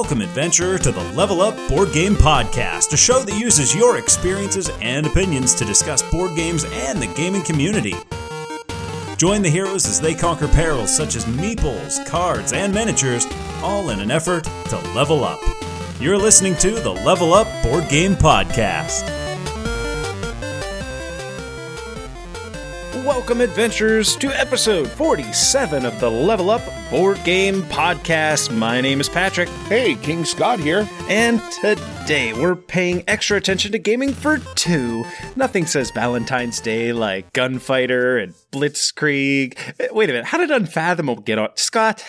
Welcome, adventurer, to the Level Up Board Game Podcast, a show that uses your experiences and opinions to discuss board games and the gaming community. Join the heroes as they conquer perils such as meeples, cards, and miniatures, all in an effort to level up. You're listening to the Level Up Board Game Podcast. Welcome, adventurers, to episode 47 of the Level Up Board Game Podcast. My name is Patrick, Hey, King Scott here. and today we're paying extra attention to gaming for two. Nothing says Valentine's Day like Gunfighter and Blitzkrieg. Wait a minute, how did Unfathomable get on? Scott?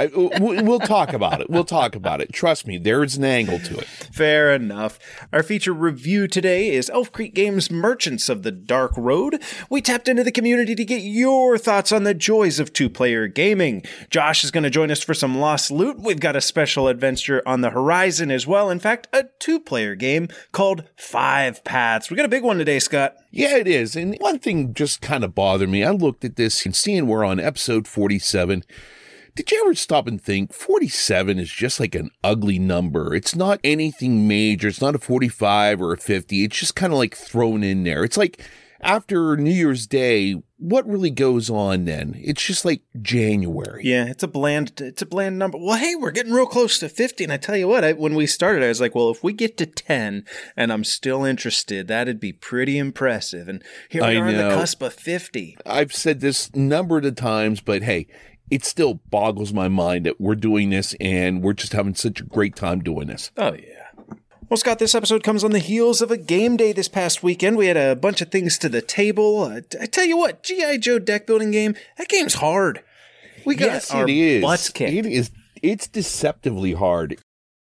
I, we- we'll talk about it. We'll talk about it. Trust me, there's an angle to it. Fair enough. Our feature review today is Elf Creek Games Merchants of the Dark Road. We tapped into the community to get your thoughts on the joys of two player gaming. Josh is going to join us for some lost loot. We've got a special adventure on the horizon as well. In fact, a two player game called Five Paths. We got a big one today, Scott. Yeah, it is. And one thing just kind of bothered me. I looked at this and seeing we're on episode 47. Did you ever stop and think 47 is just like an ugly number? It's not anything major. It's not a 45 or a 50. It's just kind of like thrown in there. It's like after New Year's Day, what really goes on then? It's just like January. Yeah, it's a bland, it's a bland number. Well, hey, we're getting real close to fifty, and I tell you what, I, when we started, I was like, well, if we get to ten and I'm still interested, that'd be pretty impressive. And here we I are on the cusp of fifty. I've said this number of times, but hey, it still boggles my mind that we're doing this and we're just having such a great time doing this. Oh yeah. Well, Scott, this episode comes on the heels of a game day this past weekend. We had a bunch of things to the table. Uh, I tell you what, GI Joe deck building game. That game's hard. We got yes, our it is. butts kicked. It is. It's deceptively hard.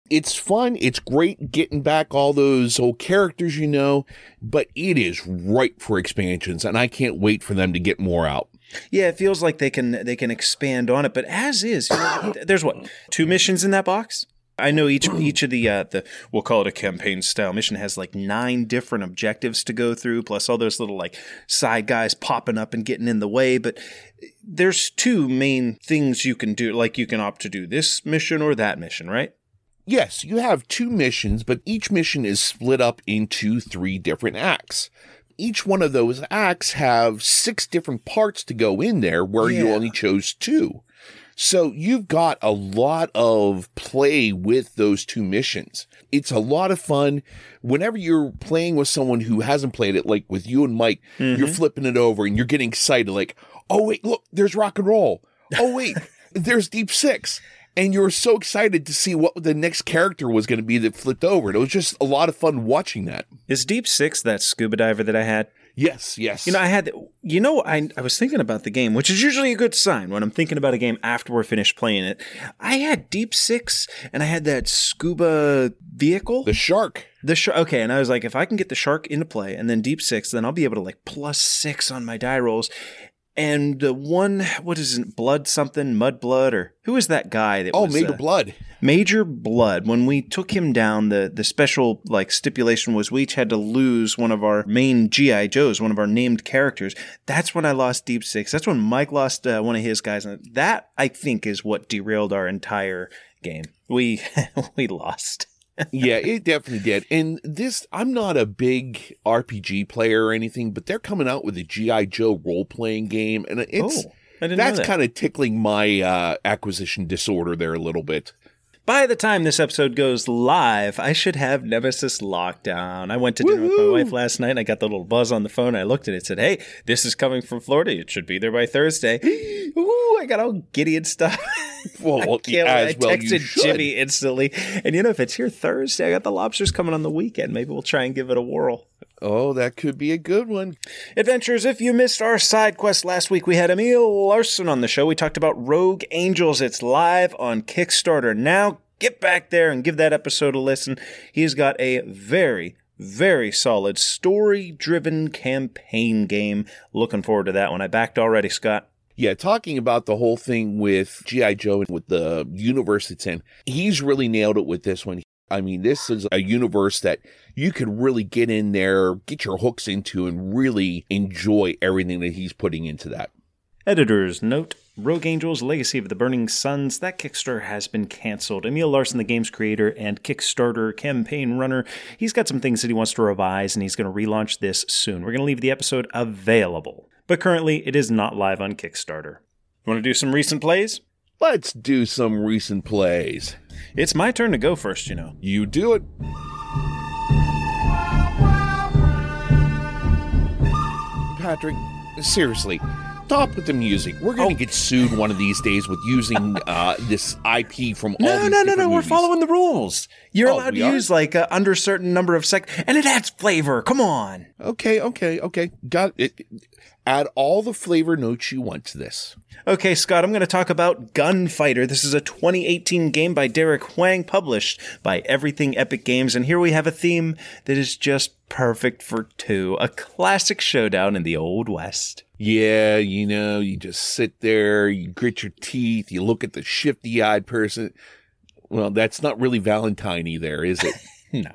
It's fun. It's great getting back all those old characters you know, but it is ripe for expansions, and I can't wait for them to get more out. Yeah, it feels like they can they can expand on it, but as is, you know, there's what two missions in that box. I know each each of the uh, the we'll call it a campaign style mission has like nine different objectives to go through, plus all those little like side guys popping up and getting in the way. But there's two main things you can do. Like you can opt to do this mission or that mission, right? Yes, you have two missions, but each mission is split up into three different acts. Each one of those acts have six different parts to go in there where you only chose two. So you've got a lot of play with those two missions. It's a lot of fun. Whenever you're playing with someone who hasn't played it, like with you and Mike, you're mm-hmm. flipping it over and you're getting excited, like, oh wait, look, there's rock and roll. Oh wait, there's deep six. And you were so excited to see what the next character was going to be that flipped over. And it was just a lot of fun watching that. Is Deep Six that scuba diver that I had? Yes, yes. You know, I had, you know, I, I was thinking about the game, which is usually a good sign when I'm thinking about a game after we're finished playing it. I had Deep Six and I had that scuba vehicle. the shark. The shark. Okay, and I was like, if I can get the shark into play and then Deep Six, then I'll be able to like plus six on my die rolls. And the one, what is it, Blood something, Mud Blood, or who is that guy that Oh, was made uh, blood. Major Bludd, when we took him down, the, the special like stipulation was we each had to lose one of our main GI Joes, one of our named characters. That's when I lost Deep Six. That's when Mike lost uh, one of his guys. And that I think is what derailed our entire game. We we lost. Yeah, it definitely did. And this, I'm not a big RPG player or anything, but they're coming out with a GI Joe role playing game, and it's oh, I didn't that's that. kind of tickling my uh, acquisition disorder there a little bit. By the time this episode goes live, I should have Nemesis Lockdown. I went to dinner with my wife last night and I got the little buzz on the phone. I looked at it and said, Hey, this is coming from Florida. It should be there by Thursday. Ooh, I got all giddy and stuff. Well, I can't well I texted. Jimmy instantly. And you know, if it's here Thursday, I got the lobsters coming on the weekend. Maybe we'll try and give it a whirl. Oh, that could be a good one. Adventures, if you missed our side quest last week, we had Emil Larsen on the show. We talked about Rogue Angels. It's live on Kickstarter now. Get back there and give that episode a listen. He's got a very, very solid story driven campaign game. Looking forward to that one. I backed already, Scott. Yeah, talking about the whole thing with G.I. Joe and with the universe it's in, he's really nailed it with this one. I mean, this is a universe that you could really get in there, get your hooks into, and really enjoy everything that he's putting into that. Editor's note Rogue Angels Legacy of the Burning Suns, that Kickstarter has been canceled. Emil Larsen, the game's creator and Kickstarter campaign runner, he's got some things that he wants to revise and he's going to relaunch this soon. We're going to leave the episode available, but currently it is not live on Kickstarter. You want to do some recent plays? Let's do some recent plays. It's my turn to go first, you know. You do it. Patrick, seriously, stop with the music. We're going to Oh. get sued one of these days with using uh, this IP from all No, these no, no, different no. We're following the rules. You're Oh, allowed to are? use like uh, under a certain number of sec, and it adds flavor. Come on. Okay, okay, okay. Got it. Add all the flavor notes you want to this. Okay, Scott, I'm going to talk about Gunfighter. This is a 2018 game by Derek Huang, published by Everything Epic Games. And here we have a theme that is just perfect for two a classic showdown in the Old West. Yeah, you know, you just sit there, you grit your teeth, you look at the shifty eyed person. Well, that's not really Valentine there, is it? No.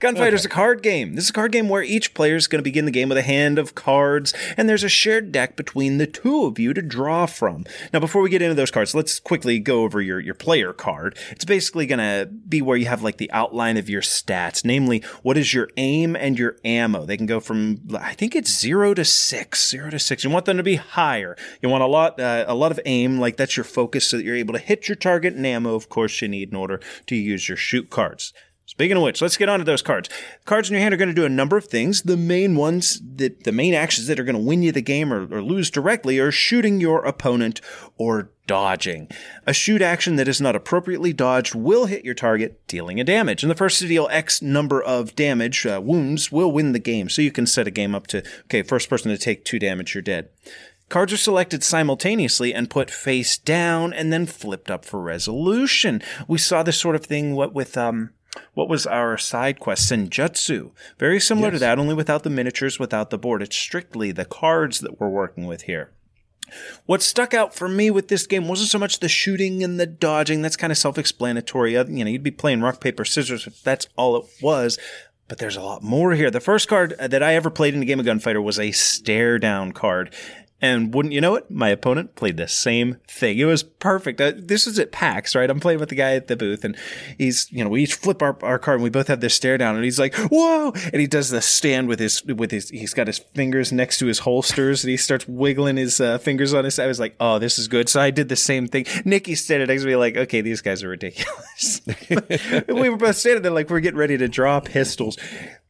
Gunfighter's is a card game. This is a card game where each player is going to begin the game with a hand of cards, and there's a shared deck between the two of you to draw from. Now, before we get into those cards, let's quickly go over your, your player card. It's basically going to be where you have like the outline of your stats, namely, what is your aim and your ammo. They can go from, I think it's zero to six, zero to six. You want them to be higher. You want a lot, uh, a lot of aim, like that's your focus, so that you're able to hit your target, and ammo, of course, you need in order to use your shoot cards. Speaking of which, let's get on to those cards. Cards in your hand are going to do a number of things. The main ones, that the main actions that are going to win you the game or, or lose directly are shooting your opponent or dodging. A shoot action that is not appropriately dodged will hit your target, dealing a damage. And the first to deal X number of damage, uh, wounds, will win the game. So you can set a game up to, okay, first person to take two damage, you're dead. Cards are selected simultaneously and put face down and then flipped up for resolution. We saw this sort of thing what with um what was our side quest Senjutsu. Very similar to that, only without the miniatures, without the board. It's strictly the cards that we're working with here. What stuck out for me with this game wasn't so much the shooting and the dodging. That's kind of self-explanatory. Uh, You know, you'd be playing rock paper scissors if that's all it was. But there's a lot more here. The first card that I ever played in a game of Gunfighter was a stare down card. And wouldn't you know it, my opponent played the same thing. It was perfect. Uh, this is at PAX, right? I'm playing with the guy at the booth, and he's, you know, we each flip our, our card, and we both have this stare down, and he's like, "Whoa!" And he does the stand with his with his. He's got his fingers next to his holsters, and he starts wiggling his uh, fingers on his. I was like, "Oh, this is good." So I did the same thing. Nikki standing next to me, like, "Okay, these guys are ridiculous." we were both standing there, like we're getting ready to draw pistols.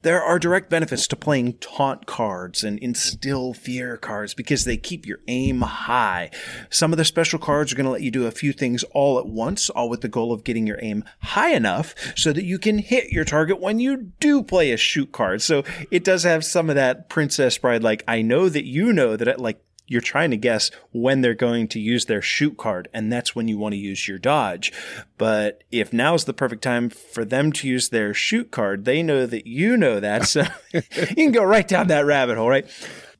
There are direct benefits to playing taunt cards and instill fear cards because they keep your aim high. Some of the special cards are going to let you do a few things all at once, all with the goal of getting your aim high enough so that you can hit your target when you do play a shoot card. So it does have some of that Princess Bride, like, I know that you know that, like, you're trying to guess when they're going to use their shoot card, and that's when you want to use your dodge. But if now's the perfect time for them to use their shoot card, they know that you know that, so you can go right down that rabbit hole, right?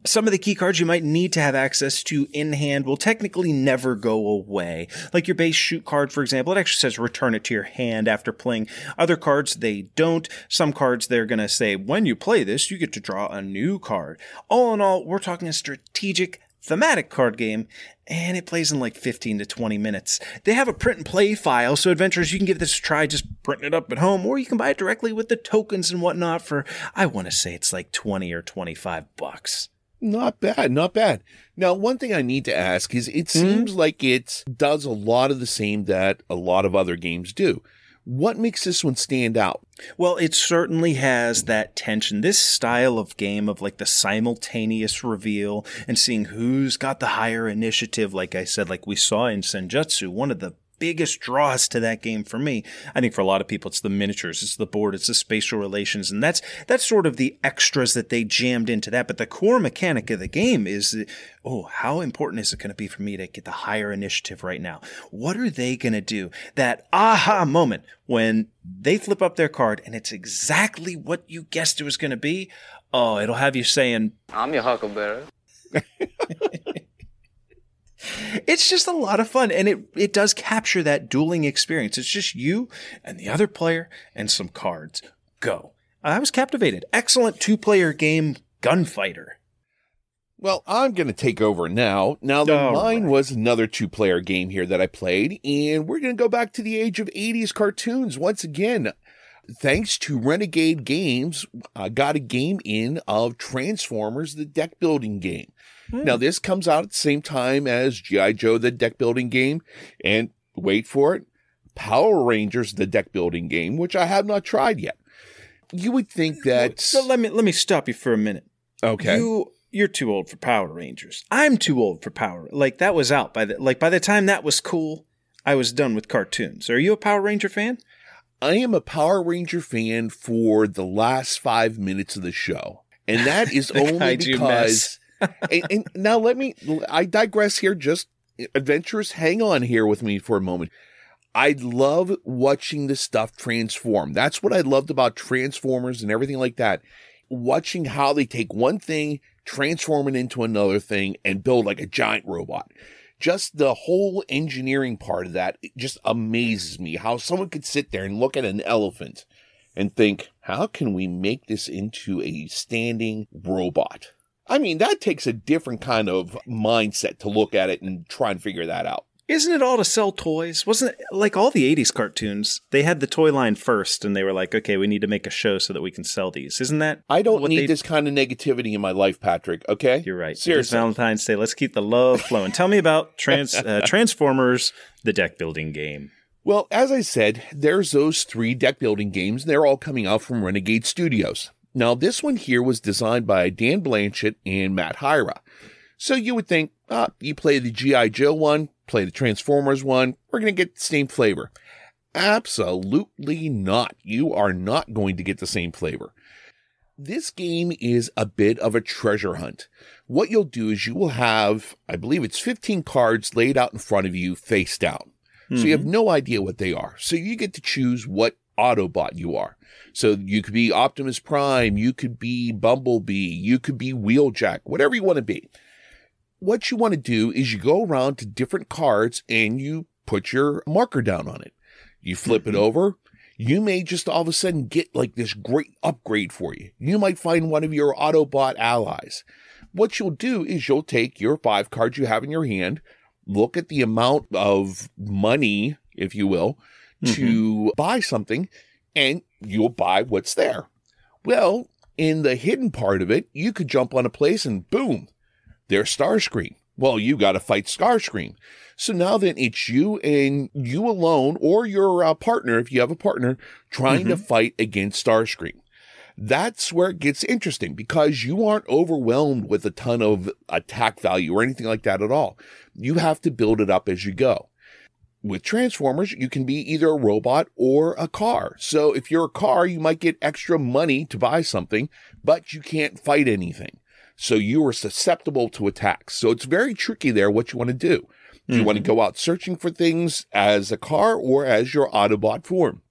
Some of the key cards you might need to have access to in hand will technically never go away. Like your base shoot card, for example, it actually says return it to your hand after playing. Other cards, they don't. Some cards, they're going to say, when you play this, you get to draw a new card. All in all, we're talking a strategic thematic card game, and it plays in like 15 to 20 minutes. They have a print and play file, so adventurers, you can give this a try just printing it up at home, or you can buy it directly with the tokens and whatnot for, I want to say it's like 20 or 25 bucks. Not bad, not bad. Now, one thing I need to ask is it hmm? seems like it does a lot of the same that a lot of other games do. What makes this one stand out? Well, it certainly has that tension. This style of game of like the simultaneous reveal and seeing who's got the higher initiative, like I said, like we saw in Senjutsu, one of the biggest draws to that game for me. I think for a lot of people it's the miniatures, it's the board, it's the spatial relations, and that's that's sort of the extras that they jammed into that. But the core mechanic of the game is oh, how important is it going to be for me to get the higher initiative right now? What are they going to do? That aha moment when they flip up their card and it's exactly what you guessed it was going to be. Oh, it'll have you saying, I'm your huckleberry. it's just a lot of fun and it, it does capture that dueling experience. It's just you and the other player and some cards. Go. I was captivated. Excellent two player game gunfighter. Well, I'm going to take over now. Now, the, All mine right. was another two player game here that I played, and we're going to go back to the age of 80s cartoons once again. Thanks to Renegade Games, I got a game in of Transformers, the deck building game. Hmm. Now, this comes out at the same time as G.I. Joe, the deck building game, and wait for it, Power Rangers, the deck building game, which I have not tried yet. You would think that. So let me let me stop you for a minute. Okay. You you're too old for Power Rangers. I'm too old for Power. Like that was out by the like by the time that was cool, I was done with cartoons. Are you a Power Ranger fan? I am a Power Ranger fan for the last five minutes of the show. And that is only because. And, and now let me, I digress here. Just adventurous, hang on here with me for a moment. I love watching this stuff transform. That's what I loved about Transformers and everything like that. Watching how they take one thing, transform it into another thing, and build like a giant robot just the whole engineering part of that just amazes me how someone could sit there and look at an elephant and think how can we make this into a standing robot i mean that takes a different kind of mindset to look at it and try and figure that out Isn't it all to sell toys? Wasn't it like all the 80s cartoons? They had the toy line first and they were like, okay, we need to make a show so that we can sell these. Isn't that? i don't need they- this kind of negativity in my life patrick okay You're right. Seriously Valentine's Day. Let's keep the love flowing. Tell me about trans, uh, Transformers, the deck building game. Well, as I said, there's those three deck building games, and they're all coming out from Renegade Studios. Now, this one here was designed by Dan Blanchett and Matt Hyra. So you would think, ah, you play the G.I. Joe one, play the Transformers one, we're going to get the same flavor. Absolutely not. You are not going to get the same flavor. This game is a bit of a treasure hunt. What you'll do is you will have, I believe it's 15 cards laid out in front of you face down. So you have no idea what they are. So you get to choose what Autobot you are. So you could be Optimus Prime, you could be Bumblebee, you could be Wheeljack, whatever you want to be. What you want to do is you go around to different cards and you put your marker down on it. You flip it mm-hmm. over. You may just all of a sudden get like this great upgrade for you. You might find one of your Autobot allies. What you'll do is you'll take your five cards you have in your hand, look at the amount of money, if you will, mm-hmm. to buy something, and you'll buy what's there. Well, in the hidden part of it, you could jump on a place and boom, there's Starscream. Well, you got to fight Starscream. So now then it's you and you alone or your uh, partner, if you have a partner, trying to fight against Starscream. That's where it gets interesting because you aren't overwhelmed with a ton of attack value or anything like that at all. You have to build it up as you go. With Transformers, you can be either a robot or a car. So if you're a car, you might get extra money to buy something, but you can't fight anything. So you are susceptible to attacks. So it's very tricky there what you want to do. Do you want to mm-hmm. go out searching for things as a car or as your Autobot form?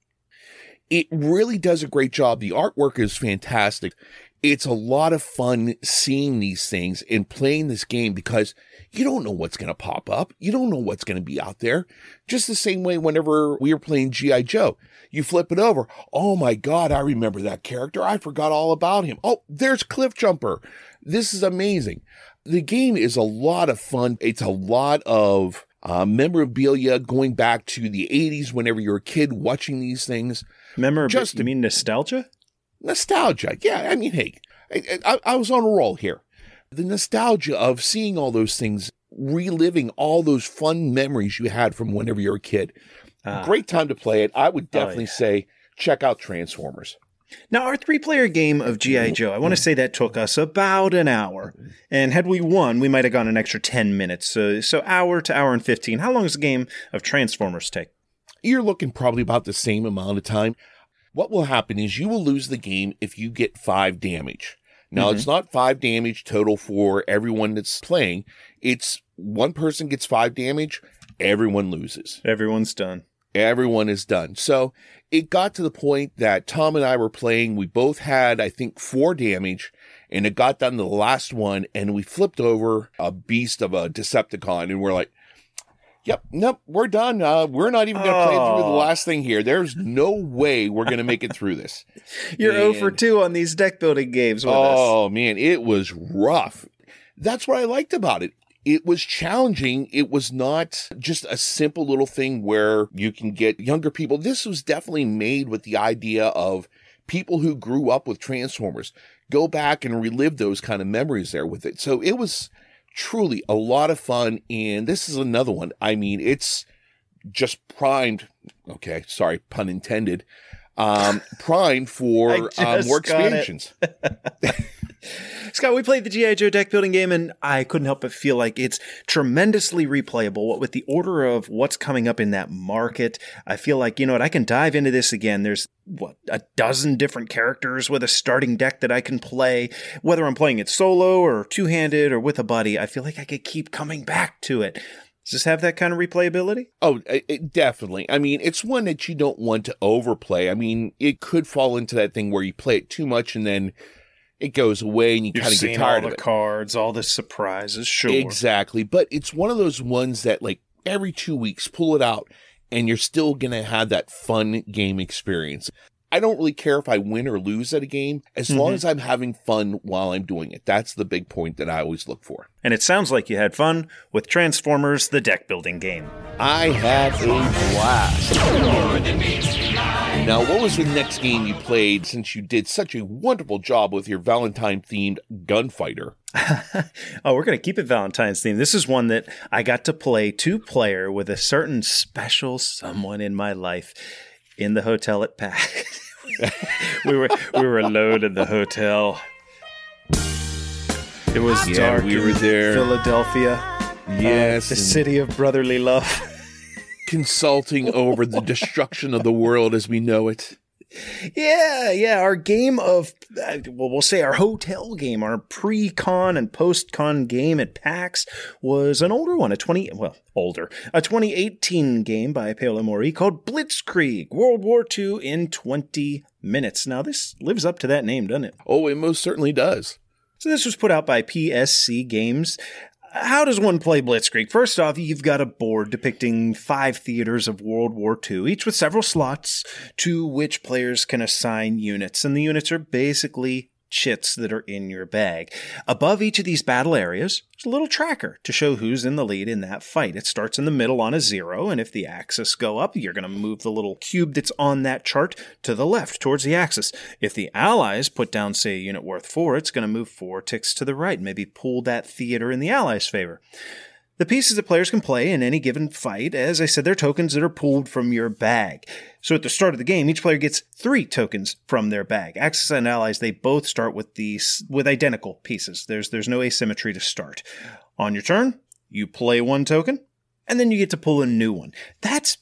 It really does a great job. The artwork is fantastic. It's a lot of fun seeing these things and playing this game because you don't know what's going to pop up. You don't know what's going to be out there. Just the same way whenever we were playing G.I. Joe, you flip it over. Oh my God, I remember that character. I forgot all about him. Oh, there's Cliff Jumper. This is amazing. The game is a lot of fun. It's a lot of uh, memorabilia going back to the 80s whenever you're a kid watching these things. Memorabilia? Just- you mean nostalgia? Nostalgia. Yeah, I mean, hey, I, I, I was on a roll here. The nostalgia of seeing all those things, reliving all those fun memories you had from whenever you were a kid. Ah. Great time to play it. I would Oh, definitely yeah. say check out Transformers. Now, our three player game of G.I. Mm-hmm. Joe, I want to mm-hmm. say that took us about an hour. Mm-hmm. And had we won, we might have gone an extra 10 minutes. So, so hour to hour and 15. How long does the game of Transformers take? You're looking probably about the same amount of time. What will happen is you will lose the game if you get five damage. Now, it's mm-hmm. not five damage total for everyone that's playing. It's one person gets five damage, everyone loses. Everyone's done. everyone is done. So it got to the point that Tom and I were playing. We both had, I think, four damage, and it got down to the last one, and we flipped over a beast of a Decepticon, and we're like, Yep, nope, we're done. Uh, we're not even going to play through the Oh. last thing here. There's no way we're going to make it through this. You're 0 for 2 on these deck building games with us. Oh man, it was rough. that's what I liked about it. It was challenging. It was not just a simple little thing where you can get younger people. This was definitely made with the idea of people who grew up with Transformers go back and relive those kind of memories there with it. So it was truly a lot of fun. And this is another one. I mean, it's just primed. Okay. Sorry, pun intended. Um, primed for um, more expansions. Scott, we played the G.I. Joe deck building game, and I couldn't help but feel like it's tremendously replayable. What with the order of what's coming up in that market, I feel like, you know what, I can dive into this again. There's, what, a dozen different characters with a starting deck that I can play. Whether I'm playing it solo or two handed or with a buddy, I feel like I could keep coming back to it. Does this have that kind of replayability? Oh, it, definitely. I mean, it's one that you don't want to overplay. I mean, it could fall into that thing where you play it too much and then it goes away and you kind of get tired all the cards, all the surprises. Sure, exactly. But it's one of those ones that like every two weeks pull it out, and you're still gonna have that fun game experience. I don't really care if I win or lose at a game as mm-hmm. long as I'm having fun while I'm doing it. That's the big point that I always look for. And it sounds like you had fun with Transformers the deck building game. I had a blast. Now, what was the next game you played since you did such a wonderful job with your Valentine themed gunfighter? oh, we're going to keep it Valentine's theme. This is one that I got to play two player with a certain special someone in my life in the hotel at PAX. we were we were alone in the hotel. It was yeah, dark. We were there, Philadelphia. Yes, uh, the city of brotherly love. consulting over the destruction of the world as we know it. Yeah, yeah. Our game of, uh, well, we'll say our hotel game, our pre con and post con game at PAX was an older one, a 20, well, older, a 2018 game by Paolo Mori called Blitzkrieg World War II in 20 minutes. Now, this lives up to that name, doesn't it? Oh, it most certainly does. So this was put out by PSC Games how does one play Blitzkrieg? First off, you've got a board depicting five theaters of World War II, each with several slots to which players can assign units. And the units are basically chits that are in your bag. Above each of these battle areas, there's a little tracker to show who's in the lead in that fight. It starts in the middle on a zero, and if the axis go up, you're going to move the little cube that's on that chart to the left towards the axis. If the allies put down, say, a unit worth four, it's going to move four ticks to the right, maybe pull that theater in the allies' favor. The pieces that players can play in any given fight, as I said, they're tokens that are pulled from your bag. So at the start of the game, each player gets three tokens from their bag. Axis and allies, they both start with these with identical pieces. There's there's no asymmetry to start. On your turn, you play one token, and then you get to pull a new one. That's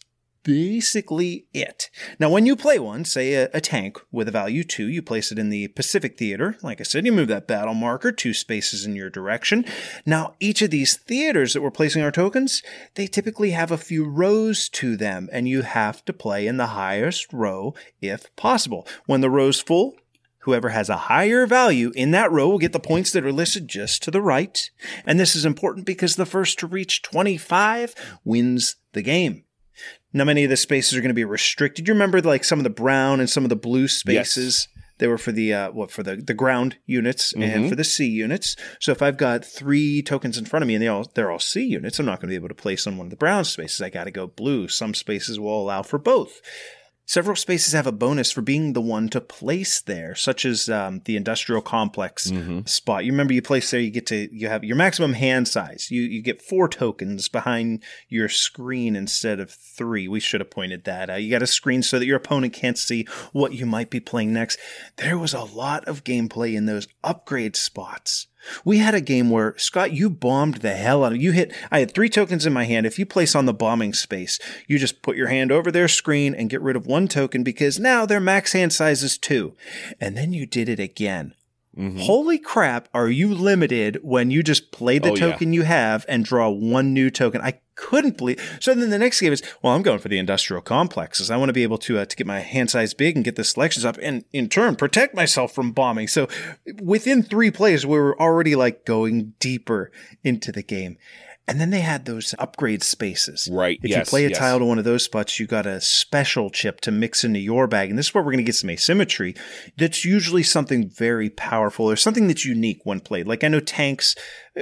basically it. Now, when you play one, say a, a, tank with a value 2, you place it in the Pacific Theater. Like I said, you move that battle marker two spaces in your direction. Now, each of these theaters that we're placing our tokens, they typically have a few rows to them, and you have to play in the highest row if possible. When the row's full, Whoever has a higher value in that row will get the points that are listed just to the right. And this is important because the first to reach 25 wins the game. Now, many of the spaces are going to be restricted. You remember like some of the brown and some of the blue spaces? Yes. They were for the uh, what for the the ground units mm-hmm. and for the sea units. So if I've got three tokens in front of me and they all they're all sea units, I'm not going to be able to place on one of the brown spaces. I got to go blue. Some spaces will allow for both. Several spaces have a bonus for being the one to place there, such as um, the industrial complex mm-hmm. spot. You remember you place there, you get to you have your maximum hand size. You you get four tokens behind your screen instead of three. We should have pointed that out. You got a screen so that your opponent can't see what you might be playing next. There was a lot of gameplay in those upgrade spots we had a game where Scott, you bombed the hell out of you hit. I had three tokens in my hand. If you place on the bombing space, you just put your hand over their screen and get rid of one token because now their max hand size is two. And then you did it again. Mm-hmm. Holy crap, are you limited when you just play the oh, token yeah. you have and draw one new token? I couldn't believe. So then the next game is, well, I'm going for the industrial complexes. I want to be able to uh, to get my hand size big and get the selections up, and in turn protect myself from bombing. So within three plays, we were already like going deeper into the game. And then they had those upgrade spaces. Right. If yes, you play a yes. tile to one of those spots, you got a special chip to mix into your bag. And this is where we're going to get some asymmetry. That's usually something very powerful or something that's unique when played. Like I know tanks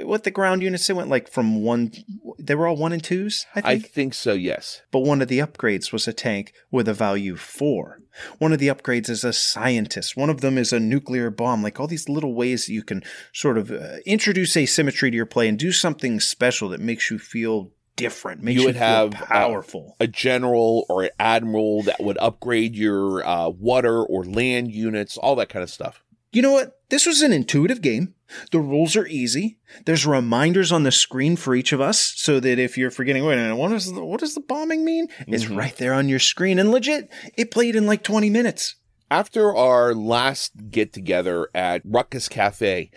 what the ground units they went like from one they were all one and twos i I think think so, yes. but one of the upgrades was a tank with a value four one of the upgrades is a scientist one of them is a nuclear bomb like all these little ways that you can sort of uh, introduce asymmetry to your play and do something special that makes you feel different makes You you, would have, powerful A general or an admiral that would upgrade your uh, water or land units, all that kind of stuff. You know what? This was an intuitive game. The rules are easy. There's reminders on the screen for each of us so that if you're forgetting, wait a minute, what, is the, what does the bombing mean? It's Mhm. right there on your screen. And legit, it played in like 20 minutes. After our last get together at Ruckus Cafe,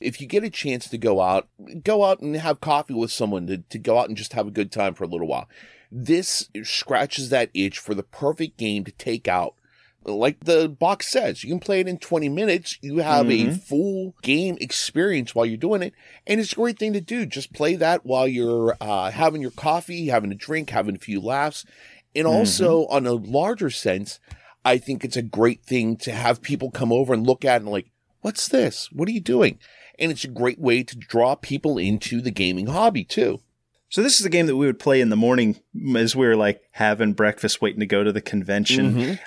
if you get a chance to go out, go out and have coffee with someone to, to go out and just have a good time for a little while. This scratches that itch for the perfect game to take out. Like the box says, you can play it in 20 minutes. You have a Mhm. full game experience while you're doing it. And it's a great thing to do. Just play that while you're uh, having your coffee, having a drink, having a few laughs. And also, on a larger sense, I think it's a great thing to have people come over and look at and like, what's this? What are you doing? And it's a great way to draw people into the gaming hobby too. So this is a game that we would play in the morning as we were like having breakfast, waiting to go to the convention. Mhm.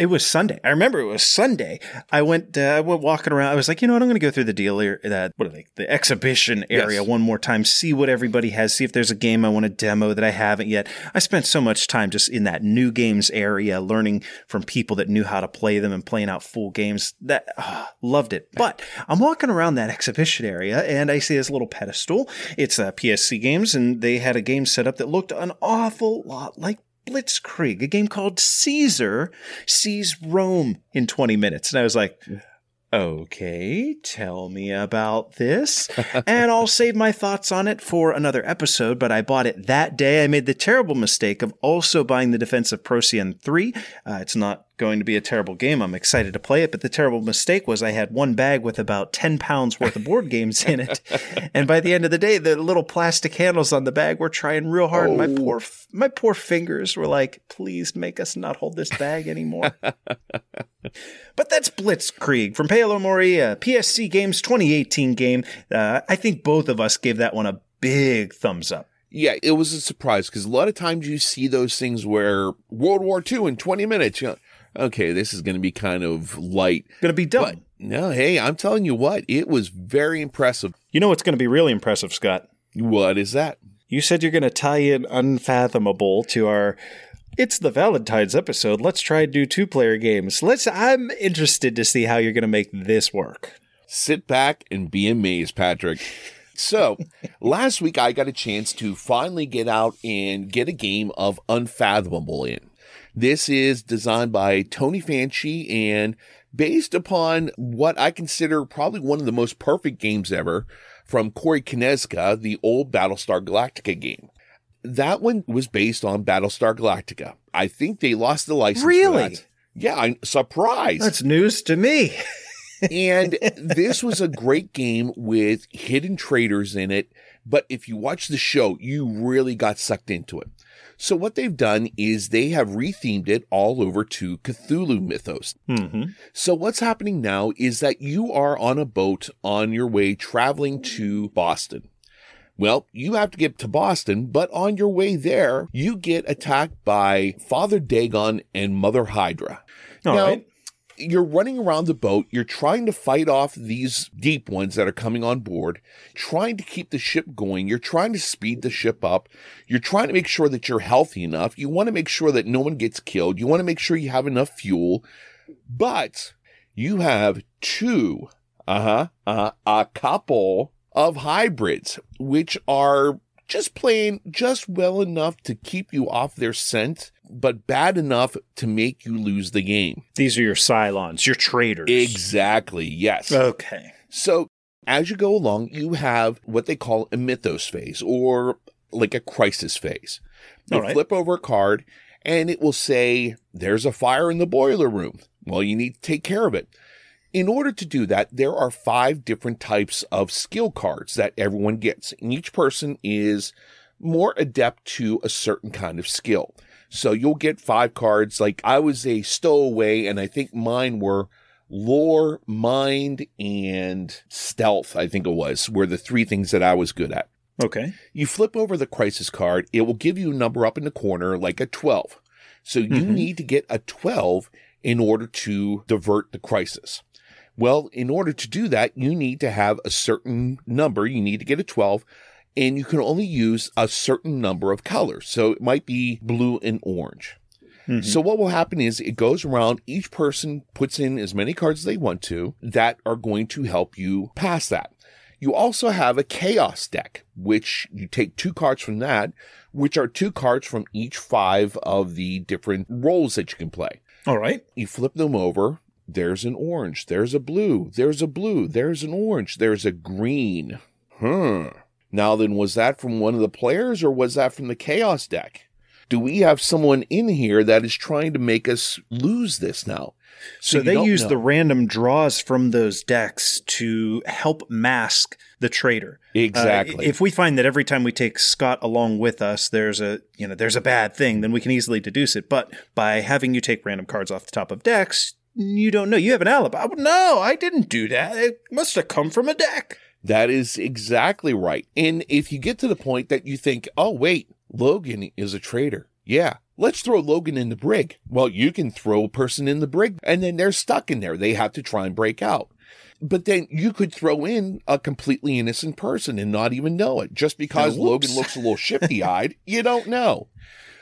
It was Sunday. I remember it was Sunday. I went, uh, I went walking around. I was like, you know what? I'm going to go through the dealer, that what are they, the exhibition area Yes. one more time, see what everybody has, see if there's a game I want to demo that I haven't yet. I spent so much time just in that new games area, learning from people that knew how to play them and playing out full games. That ah, loved it. But I'm walking around that exhibition area and I see this little pedestal. It's uh, PSC games, and they had a game set up that looked an awful lot like Blitzkrieg, a game called Caesar Seize Rome in 20 minutes. And I was like, okay, tell me about this. and I'll save my thoughts on it for another episode, but I bought it that day. I made the terrible mistake of also buying the Defense of Procyon 3. Uh, it's not going to be a terrible game. I'm excited to play it, but the terrible mistake was I had one bag with about 10 pounds worth of board games in it. And by the end of the day, the little plastic handles on the bag were trying real hard. and My Oh. poor, my poor fingers were like, please make us not hold this bag anymore. But that's Blitzkrieg from Paolo Moria, PSC Games 2018 game. Uh, I think both of us gave that one a big thumbs up. Yeah, it was a surprise because a lot of times you see those things where World War II in 20 minutes, you know, okay, this is going to be kind of light. Gonna be dumb. But no, hey, I'm telling you what, it was very impressive. you know what's gonna be really impressive, Scott? What is that? You said you're gonna tie in Unfathomable to our. It's the Valentine's episode. Let's try and do two player games. Let's. I'm interested to see how you're gonna make this work. Sit back and be amazed, Patrick. So, last week I got a chance to finally get out and get a game of Unfathomable in. This is designed by Tony Fanchi and based upon what I consider probably one of the most perfect games ever from Corey Konieczka, the old Battlestar Galactica game. That one was based on Battlestar Galactica. I think they lost the license. for Really? Yeah, I'm surprised That's news to me. and this was a great game with hidden traders in it. But if you watch the show, you really got sucked into it. So what they've done is they have rethemed it all over to Cthulhu mythos. hmm So what's happening now is that you are on a boat on your way traveling to Boston. Well, you have to get to Boston, but on your way there, you get attacked by Father Dagon and Mother Hydra All Now, right. You're running around the boat. You're trying to fight off these deep ones that are coming on board, trying to keep the ship going. You're trying to speed the ship up. You're trying to make sure that you're healthy enough. You want to make sure that no one gets killed. You want to make sure you have enough fuel. But you have two, uh huh, uh, a couple of hybrids, which are just playing just well enough to keep you off their scent, but bad enough to make you lose the game. These are your Cylons, your traitors. Exactly. Yes. Okay. So as you go along, you have what they call a mythos phase or like a crisis phase. You right. flip over a card and it will say, there's a fire in the boiler room. Well, you need to take care of it. In order to do that, there are five different types of skill cards that everyone gets. And each person is more adept to a certain kind of skill. So you'll get five cards. Like I was a stowaway and I think mine were lore, mind, and stealth, I think it was, were the three things that I was good at. Okay. You flip over the crisis card, it will give you a number up in the corner like a 12. So you Mhm. need to get a 12 in order to divert the crisis. Well, in order to do that, you need to have a certain number. You need to get a 12 and you can only use a certain number of colors. So it might be blue and orange. Mhm. So what will happen is it goes around, each person puts in as many cards as they want to that are going to help you pass that. You also have a chaos deck, which you take two cards from that, which are two cards from each five of the different roles that you can play. All right. You flip them over. There's an orange. There's a blue. There's a blue. There's an orange. There's a green. Hmm. Now then, was that from one of the players or was that from the chaos deck? Do we have someone in here that is trying to make us lose this now? So, you they use know. the random draws from those decks to help mask the traitor. Uh, exactly. if we find that every time we take Scott along with us, there's a you know there's a bad thing, then we can easily deduce it. But by having you take random cards off the top of decks, you don't know. You have an alibi. No, I didn't do that. It must have come from a deck. That is exactly right. And if you get to the point that you think, oh, wait, Logan is a traitor. Yeah, let's throw Logan in the brig. Well, you can throw a person in the brig and then they're stuck in there. They have to try and break out. But then you could throw in a completely innocent person and not even know it. Just because whoops. Logan looks a little shifty eyed, you don't know.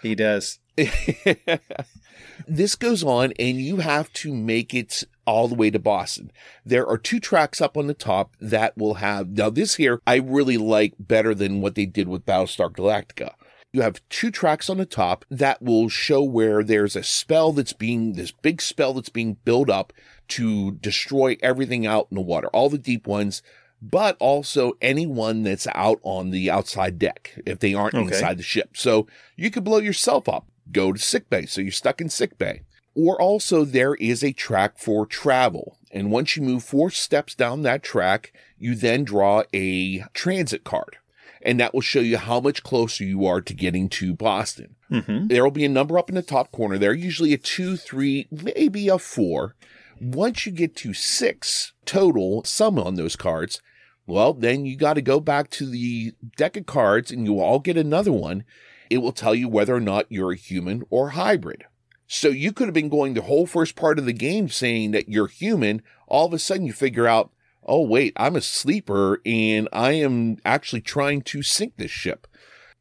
He does. this goes on and you have to make it all the way to Boston. There are two tracks up on the top that will have, now this here I really like better than what they did with Battlestar Galactica. You have two tracks on the top that will show where there's a spell that's being, this big spell that's being built up to destroy everything out in the water, all the deep ones, but also anyone that's out on the outside deck if they aren't Okay. inside the ship. So you could blow yourself up, go to sick bay. So you're stuck in sick bay. Or also there is a track for travel. And once you move four steps down that track, you then draw a transit card. And that will show you how much closer you are to getting to Boston. Mm-hmm. There will be a number up in the top corner there, usually a two, three, maybe a four. Once you get to six total sum on those cards, well, then you got to go back to the deck of cards and you all get another one. It will tell you whether or not you're a human or hybrid. So you could have been going the whole first part of the game saying that you're human. All of a sudden you figure out, oh, wait, I'm a sleeper and I am actually trying to sink this ship.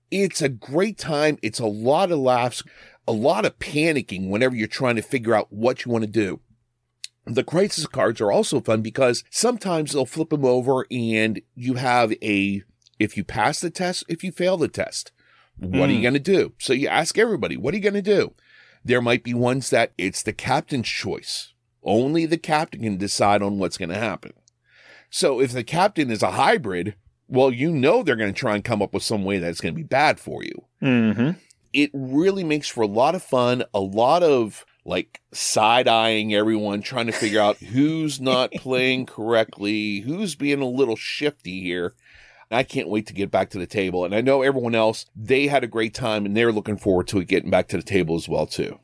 It's a great time. It's a lot of laughs, a lot of panicking whenever you're trying to figure out what you want to do. The crisis cards are also fun because sometimes they'll flip them over and you have a, if you pass the test, if you fail the test, what are you Hmm. going to do? So you ask everybody, what are you going to do? There might be ones that it's the captain's choice. Only the captain can decide on what's going to happen. So if the captain is a hybrid, well, you know they're going to try and come up with some way that's going to be bad for you. Mm-hmm. It really makes for a lot of fun, a lot of like side eyeing everyone, trying to figure out who's not playing correctly, who's being a little shifty here. I can't wait to get back to the table. And I know everyone else, they had a great time and they're looking forward to it getting back to the table as well, too.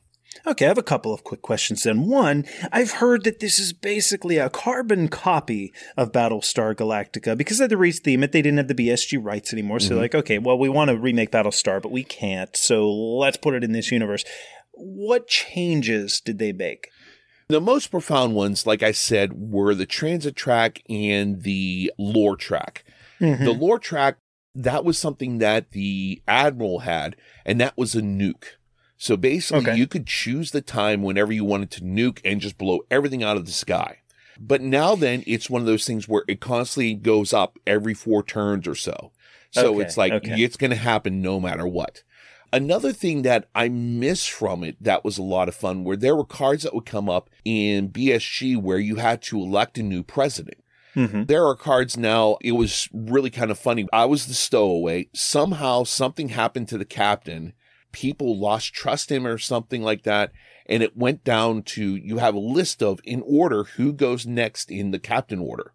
Okay, I have a couple of quick questions then. One, I've heard that this is basically a carbon copy of Battlestar Galactica because of the retheme it. They didn't have the BSG rights anymore, so Mhm. like, okay, well, we want to remake Battlestar, but we can't, so let's put it in this universe. What changes did they make? The most profound ones, like I said, were the transit track and the lore track. Mm-hmm. The lore track, that was something that the Admiral had, and that was a nuke. So basically, Okay. you could choose the time whenever you wanted to nuke and just blow everything out of the sky. But now then, it's one of those things where it constantly goes up every four turns or so. So Okay, it's like, okay. it's going to happen no matter what. Another thing that I miss from it that was a lot of fun where there were cards that would come up in BSG where you had to elect a new president. Mm-hmm. There are cards now. It was really kind of funny. I was the stowaway. Somehow something happened to the captain. People lost trust in him or something like that. And it went down to you have a list of in order who goes next in the captain order.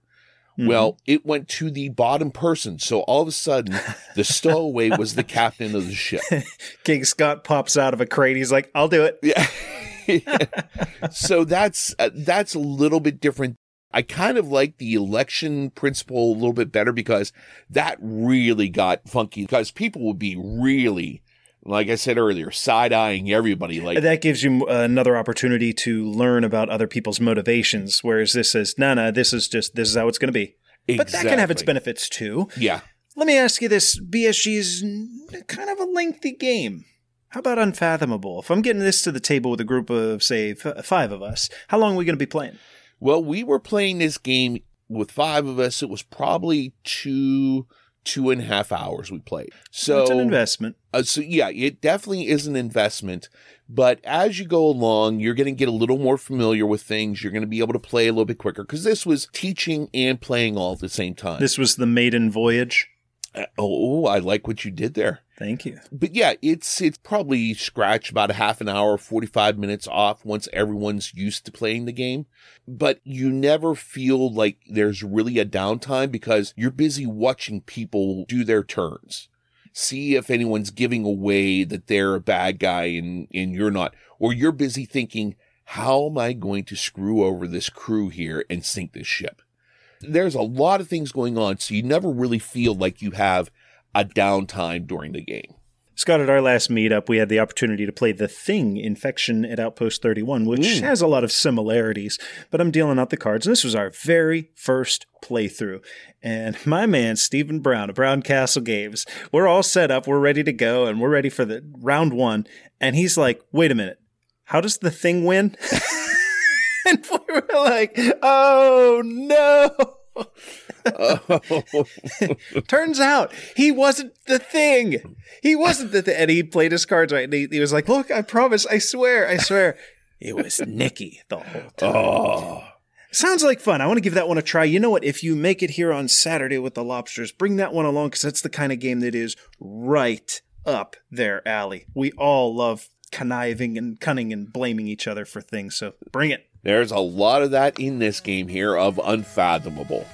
Mm-hmm. Well, it went to the bottom person. So all of a sudden, the stowaway was the captain of the ship. King Scott pops out of a crate. He's like, I'll do it. Yeah. so that's uh, that's a little bit different. I kind of like the election principle a little bit better because that really got funky because people would be really like I said earlier, side eyeing everybody. Like that gives you uh, another opportunity to learn about other people's motivations. Whereas this says, no, no, this is just this is how it's going to be. Exactly. But that can have its benefits too. Yeah. Let me ask you this: BSG is kind of a lengthy game. How about Unfathomable? If I'm getting this to the table with a group of say f- five of us, how long are we going to be playing? Well, we were playing this game with five of us. It was probably two two and a half hours we played. So it's an investment. Uh, so yeah, it definitely is an investment. But as you go along, you're going to get a little more familiar with things. You're going to be able to play a little bit quicker because this was teaching and playing all at the same time. This was the maiden voyage. Uh, oh, I like what you did there. Thank you. But yeah, it's it's probably scratch about a half an hour, 45 minutes off once everyone's used to playing the game. But you never feel like there's really a downtime because you're busy watching people do their turns. See if anyone's giving away that they're a bad guy and, and you're not. Or you're busy thinking, how am I going to screw over this crew here and sink this ship? There's a lot of things going on, so you never really feel like you have a downtime during the game. Scott, at our last meetup, we had the opportunity to play The Thing Infection at Outpost 31, which mm. has a lot of similarities, but I'm dealing out the cards. And this was our very first playthrough. And my man, Stephen Brown of Brown Castle Games, we're all set up, we're ready to go, and we're ready for the round one. And he's like, wait a minute, how does the thing win? and we were like, oh no. Turns out he wasn't the thing. He wasn't the thing. And he played his cards right. And he, he was like, Look, I promise, I swear, I swear. It was Nikki the whole time. Oh. Sounds like fun. I want to give that one a try. You know what? If you make it here on Saturday with the lobsters, bring that one along because that's the kind of game that is right up their alley. We all love conniving and cunning and blaming each other for things. So bring it. There's a lot of that in this game here of Unfathomable.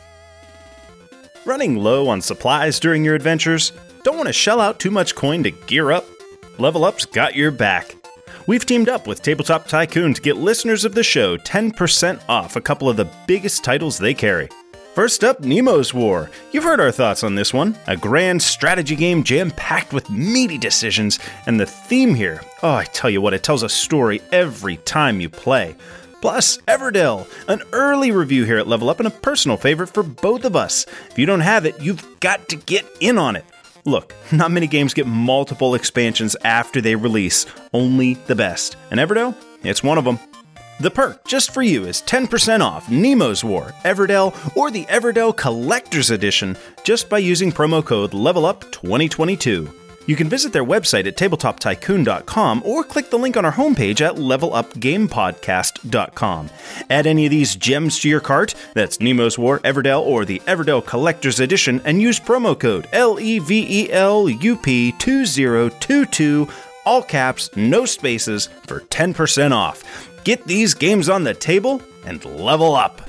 Running low on supplies during your adventures? Don't want to shell out too much coin to gear up? Level Up's got your back. We've teamed up with Tabletop Tycoon to get listeners of the show 10% off a couple of the biggest titles they carry. First up, Nemo's War. You've heard our thoughts on this one. A grand strategy game jam packed with meaty decisions, and the theme here oh, I tell you what, it tells a story every time you play. Plus, Everdell, an early review here at Level Up and a personal favorite for both of us. If you don't have it, you've got to get in on it. Look, not many games get multiple expansions after they release, only the best. And Everdell, it's one of them. The perk just for you is 10% off Nemo's War, Everdell, or the Everdell Collector's Edition just by using promo code LevelUp2022. You can visit their website at tabletoptycoon.com or click the link on our homepage at levelupgamepodcast.com. Add any of these gems to your cart, that's Nemo's War, Everdell, or the Everdell Collector's Edition, and use promo code LEVELUP2022, all caps, no spaces, for 10% off. Get these games on the table and level up.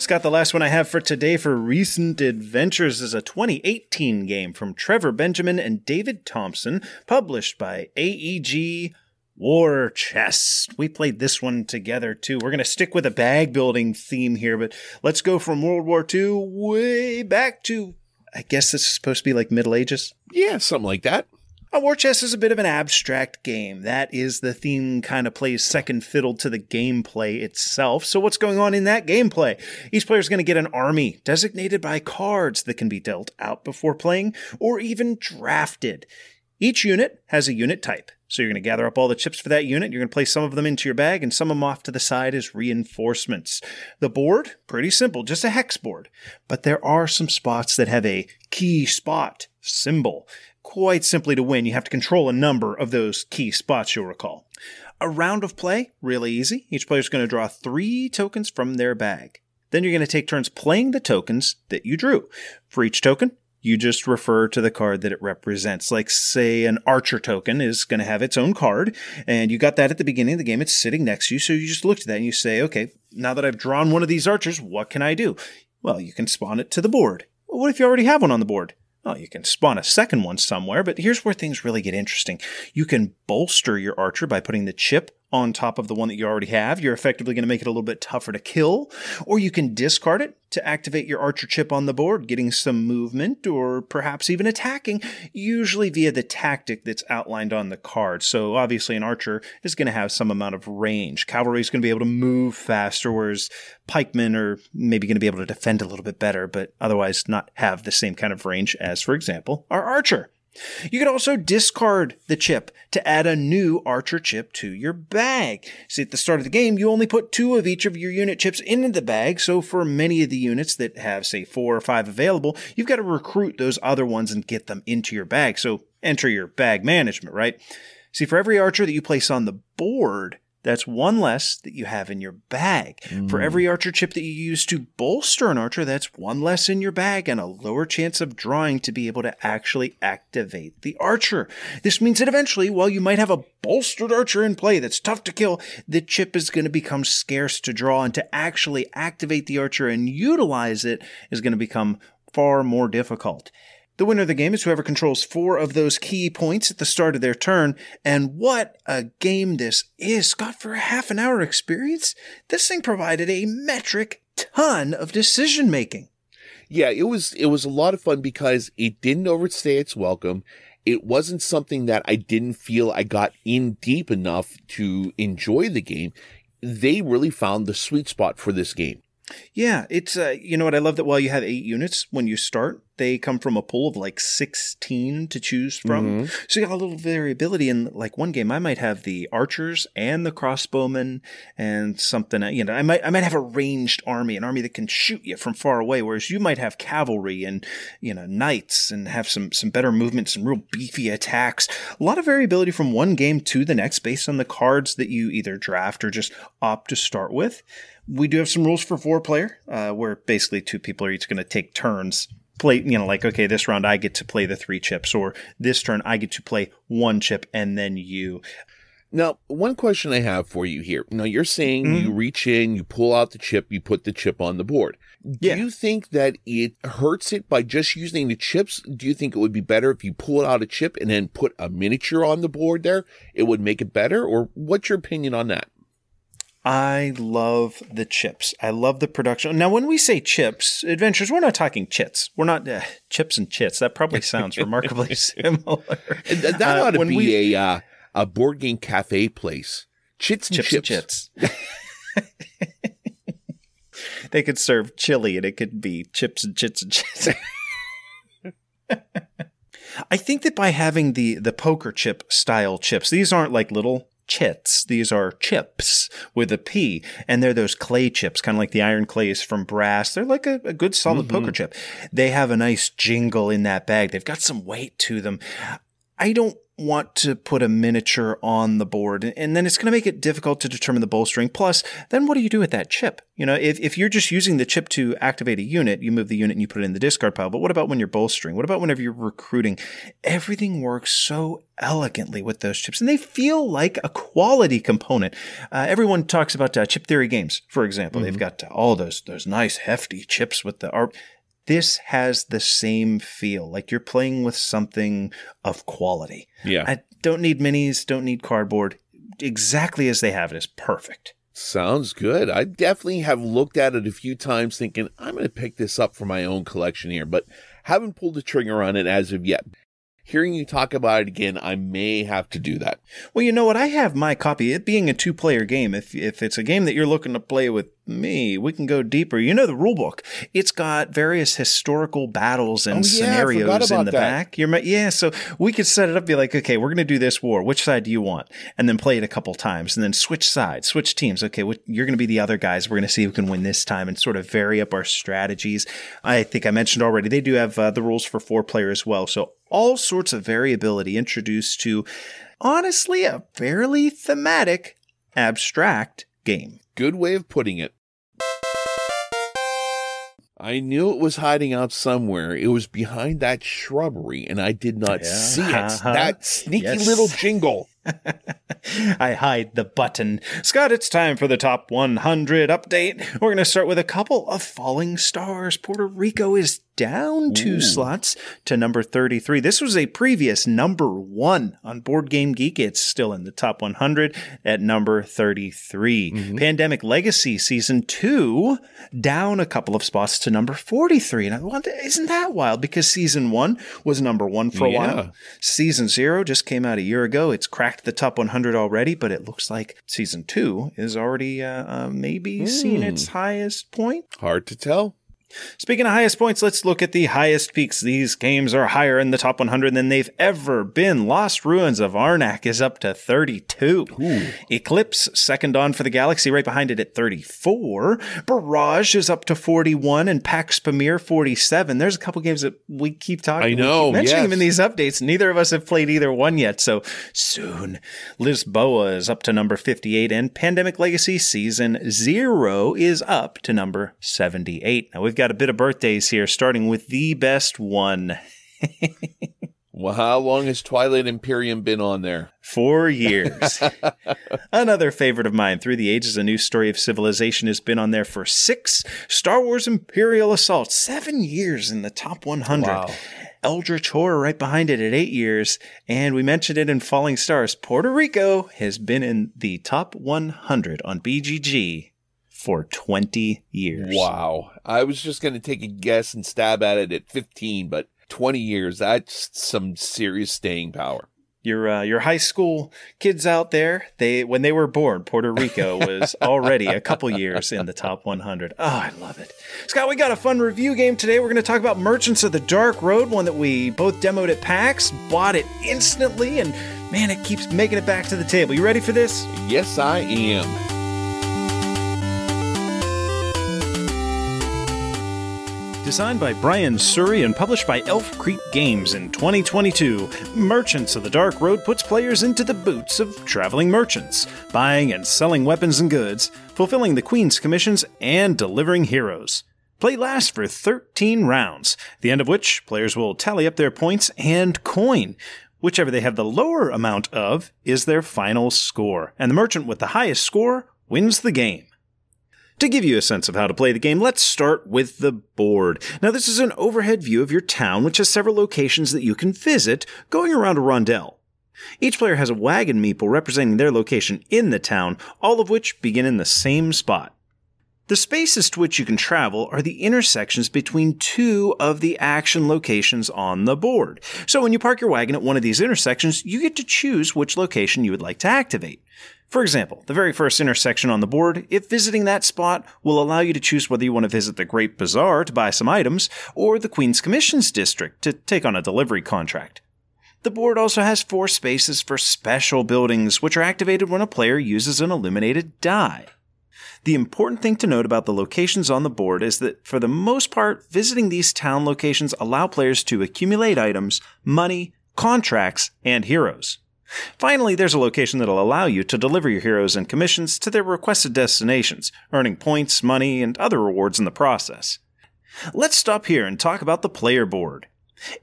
Scott, the last one I have for today for Recent Adventures is a 2018 game from Trevor Benjamin and David Thompson, published by AEG War Chest. We played this one together too. We're going to stick with a bag building theme here, but let's go from World War II way back to, I guess this is supposed to be like Middle Ages? Yeah, something like that. A War Chest is a bit of an abstract game. That is the theme kind of plays second fiddle to the gameplay itself. So what's going on in that gameplay? Each player is going to get an army designated by cards that can be dealt out before playing or even drafted. Each unit has a unit type. So you're going to gather up all the chips for that unit. You're going to place some of them into your bag and some of them off to the side as reinforcements. The board, pretty simple, just a hex board. But there are some spots that have a key spot symbol quite simply to win, you have to control a number of those key spots, you'll recall. A round of play, really easy. Each player is going to draw three tokens from their bag. Then you're going to take turns playing the tokens that you drew. For each token, you just refer to the card that it represents. Like, say, an archer token is going to have its own card, and you got that at the beginning of the game. It's sitting next to you, so you just look at that and you say, okay, now that I've drawn one of these archers, what can I do? Well, you can spawn it to the board. What if you already have one on the board? Well, you can spawn a second one somewhere, but here's where things really get interesting. You can bolster your archer by putting the chip on top of the one that you already have. You're effectively going to make it a little bit tougher to kill, or you can discard it to activate your archer chip on the board, getting some movement or perhaps even attacking, usually via the tactic that's outlined on the card. So obviously an archer is going to have some amount of range. Cavalry is going to be able to move faster, whereas pikemen are maybe going to be able to defend a little bit better, but otherwise not have the same kind of range as, for example, our archer. You can also discard the chip to add a new archer chip to your bag. See, at the start of the game, you only put two of each of your unit chips into the bag, so for many of the units that have, say, four or five available, you've got to recruit those other ones and get them into your bag. So enter your bag management, right? See, for every archer that you place on the board, that's one less that you have in your bag. Mm. For every archer chip that you use to bolster an archer, that's one less in your bag and a lower chance of drawing to be able to actually activate the archer. This means that eventually, while you might have a bolstered archer in play that's tough to kill, the chip is going to become scarce to draw and to actually activate the archer and utilize it is going to become far more difficult. The winner of the game is whoever controls four of those key points at the start of their turn. And what a game this is. Scott, for a half an hour experience, this thing provided a metric ton of decision making. Yeah, it was it was a lot of fun because it didn't overstay its welcome. It wasn't something that I didn't feel I got in deep enough to enjoy the game. They really found the sweet spot for this game. Yeah, it's uh, you know what I love that while you have eight units when you start, they come from a pool of like sixteen to choose from. Mm-hmm. So you got a little variability. In like one game, I might have the archers and the crossbowmen and something. You know, I might I might have a ranged army, an army that can shoot you from far away, whereas you might have cavalry and you know knights and have some some better movement, some real beefy attacks. A lot of variability from one game to the next based on the cards that you either draft or just opt to start with. We do have some rules for four player, uh, where basically two people are each going to take turns play, you know, like, okay, this round I get to play the three chips, or this turn I get to play one chip and then you. Now, one question I have for you here. Now, you're saying mm-hmm. you reach in, you pull out the chip, you put the chip on the board. Do yeah. you think that it hurts it by just using the chips? Do you think it would be better if you pull out a chip and then put a miniature on the board there? It would make it better? Or what's your opinion on that? I love the chips. I love the production. Now, when we say chips, adventures, we're not talking chits. We're not uh, chips and chits. That probably sounds remarkably similar. That uh, ought to be we, a uh, a board game cafe place. Chits and chips. chips. And chits. they could serve chili, and it could be chips and chits and chits. I think that by having the the poker chip style chips, these aren't like little chits. These are chips with a P, and they're those clay chips, kind of like the iron clays from brass. They're like a, a good solid mm-hmm. poker chip. They have a nice jingle in that bag. They've got some weight to them. I don't want to put a miniature on the board and then it's going to make it difficult to determine the bolstering plus then what do you do with that chip? You know if, if you're just using the chip to activate a unit you move the unit and you put it in the discard pile but what about when you're bolstering what about whenever you're recruiting? Everything works so elegantly with those chips and they feel like a quality component. Uh, everyone talks about uh, chip theory games for example. Mm-hmm. they've got all those those nice hefty chips with the art this has the same feel like you're playing with something of quality. Yeah. I don't need minis, don't need cardboard. Exactly as they have it is perfect. Sounds good. I definitely have looked at it a few times thinking I'm going to pick this up for my own collection here, but haven't pulled the trigger on it as of yet hearing you talk about it again, I may have to do that. Well, you know what? I have my copy. It being a two player game, if, if it's a game that you're looking to play with me, we can go deeper. You know the rule book. It's got various historical battles and oh, yeah, scenarios in the that. back. You're, yeah, so we could set it up, be like, okay, we're going to do this war. Which side do you want? And then play it a couple times and then switch sides, switch teams. Okay, you're going to be the other guys. We're going to see who can win this time and sort of vary up our strategies. I think I mentioned already, they do have uh, the rules for four player as well. So all sorts of variability introduced to honestly a fairly thematic, abstract game. Good way of putting it. I knew it was hiding out somewhere. It was behind that shrubbery, and I did not yeah. see it. Uh-huh. That sneaky yes. little jingle. I hide the button. Scott, it's time for the top 100 update. We're going to start with a couple of falling stars. Puerto Rico is down two Ooh. slots to number 33. This was a previous number one on Board Game Geek. It's still in the top 100 at number 33. Mm-hmm. Pandemic Legacy Season 2 down a couple of spots to number 43. And I wonder, isn't that wild? Because Season 1 was number one for a Yeah. while. Season 0 just came out a year ago. It's cracked the top 100 already, but it looks like Season 2 is already uh, uh, maybe seen its highest point. Hard to tell. Speaking of highest points, let's look at the highest peaks. These games are higher in the top 100 than they've ever been. Lost Ruins of Arnak is up to 32. Eclipse, Second Dawn for the Galaxy, right behind it at 34. Barrage is up to 41, and Pax Pamir 47. There's a couple games that we keep talking. About. I know, mentioning them in these updates. Neither of us have played either one yet, so soon. Lisboa is up to number 58, and Pandemic Legacy Season 0 is up to number 78. Now, we've got a bit of birthdays here, starting with the best one. Well, how long has Twilight Imperium been on there? Four years. Another favorite of mine, Through the Ages, A New Story of Civilization, has been on there for six. Star Wars Imperial Assault, seven years in the top 100. Wow. Eldritch Horror right behind it at eight years. And we mentioned it in Falling Stars. Puerto Rico has been in the top 100 on BGG for 20 years. Wow. I was just going to take a guess and stab at it at 15, but 20 years, that's some serious staying power. Your uh, your high school kids out there, they when they were born, Puerto Rico was already a couple years in the top 100. Oh, I love it. Scott, we got a fun review game today. We're going to talk about Merchants of the Dark Road, one that we both demoed at PAX, bought it instantly, and man, it keeps making it back to the table. You ready for this? Yes, I am. Designed by Brian Suhre and published by Elf Creek Games in 2022, Merchants of the Dark Road puts players into the boots of traveling merchants, buying and selling weapons and goods, fulfilling the Queen's commissions, and delivering heroes. Play lasts for 13 rounds, the end of which players will tally up their points and coin. Whichever they have the lower amount of is their final score, and the merchant with the highest score wins the game. To give you a sense of how to play the game, let's start with the board. Now, this is an overhead view of your town, which has several locations that you can visit going around a rondel. Each player has a wagon meeple representing their location in the town, all of which begin in the same spot. The spaces to which you can travel are the intersections between two of the action locations on the board. So when you park your wagon at one of these intersections, you get to choose which location you would like to activate. For example, the very first intersection on the board, if visiting that spot will allow you to choose whether you want to visit the Great Bazaar to buy some items, or the Queen's Commissions District to take on a delivery contract. The board also has four spaces for special buildings, which are activated when a player uses an illuminated die. The important thing to note about the locations on the board is that, for the most part, visiting these town locations allow players to accumulate items, money, contracts, and heroes. Finally, there's a location that'll allow you to deliver your heroes and commissions to their requested destinations, earning points, money, and other rewards in the process. Let's stop here and talk about the player board.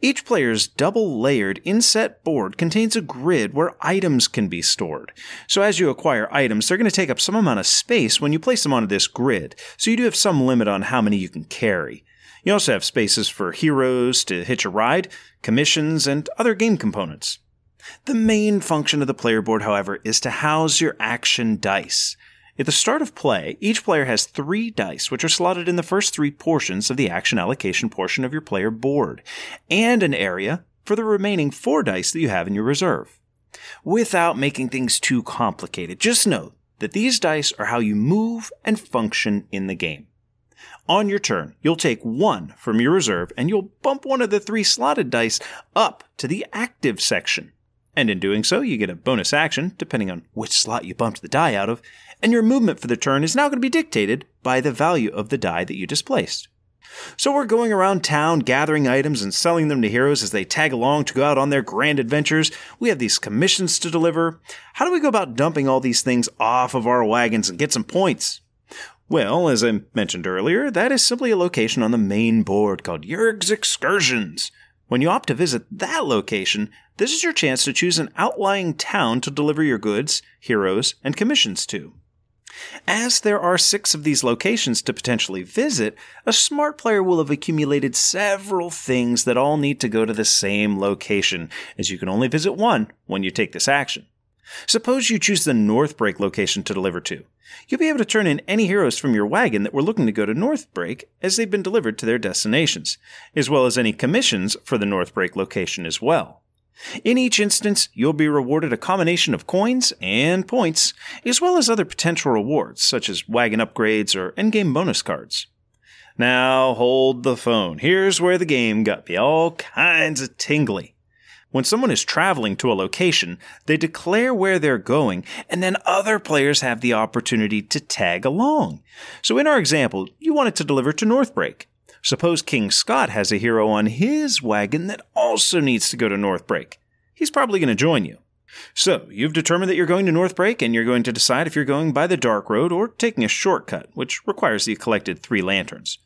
Each player's double layered inset board contains a grid where items can be stored. So as you acquire items, they're going to take up some amount of space when you place them onto this grid, so you do have some limit on how many you can carry. You also have spaces for heroes to hitch a ride, commissions, and other game components. The main function of the player board, however, is to house your action dice. At the start of play, each player has three dice, which are slotted in the first three portions of the action allocation portion of your player board, and an area for the remaining four dice that you have in your reserve. Without making things too complicated, just know that these dice are how you move and function in the game. On your turn, you'll take one from your reserve and you'll bump one of the three slotted dice up to the active section. And in doing so, you get a bonus action, depending on which slot you bumped the die out of, and your movement for the turn is now going to be dictated by the value of the die that you displaced. So we're going around town gathering items and selling them to heroes as they tag along to go out on their grand adventures. We have these commissions to deliver. How do we go about dumping all these things off of our wagons and get some points? Well, as I mentioned earlier, that is simply a location on the main board called Yurg's Excursions. When you opt to visit that location, this is your chance to choose an outlying town to deliver your goods, heroes, and commissions to. As there are six of these locations to potentially visit, a smart player will have accumulated several things that all need to go to the same location, as you can only visit one when you take this action. Suppose you choose the Northbreak location to deliver to. You'll be able to turn in any heroes from your wagon that were looking to go to Northbreak as they've been delivered to their destinations, as well as any commissions for the Northbreak location as well. In each instance, you'll be rewarded a combination of coins and points, as well as other potential rewards, such as wagon upgrades or endgame bonus cards. Now, hold the phone. Here's where the game got me all kinds of tingly. When someone is traveling to a location, they declare where they're going, and then other players have the opportunity to tag along. So, in our example, you wanted to deliver to Northbreak. Suppose King Scott has a hero on his wagon that also needs to go to Northbreak. He's probably going to join you. So, you've determined that you're going to Northbreak and you're going to decide if you're going by the Dark Road or taking a shortcut, which requires the collected three lanterns.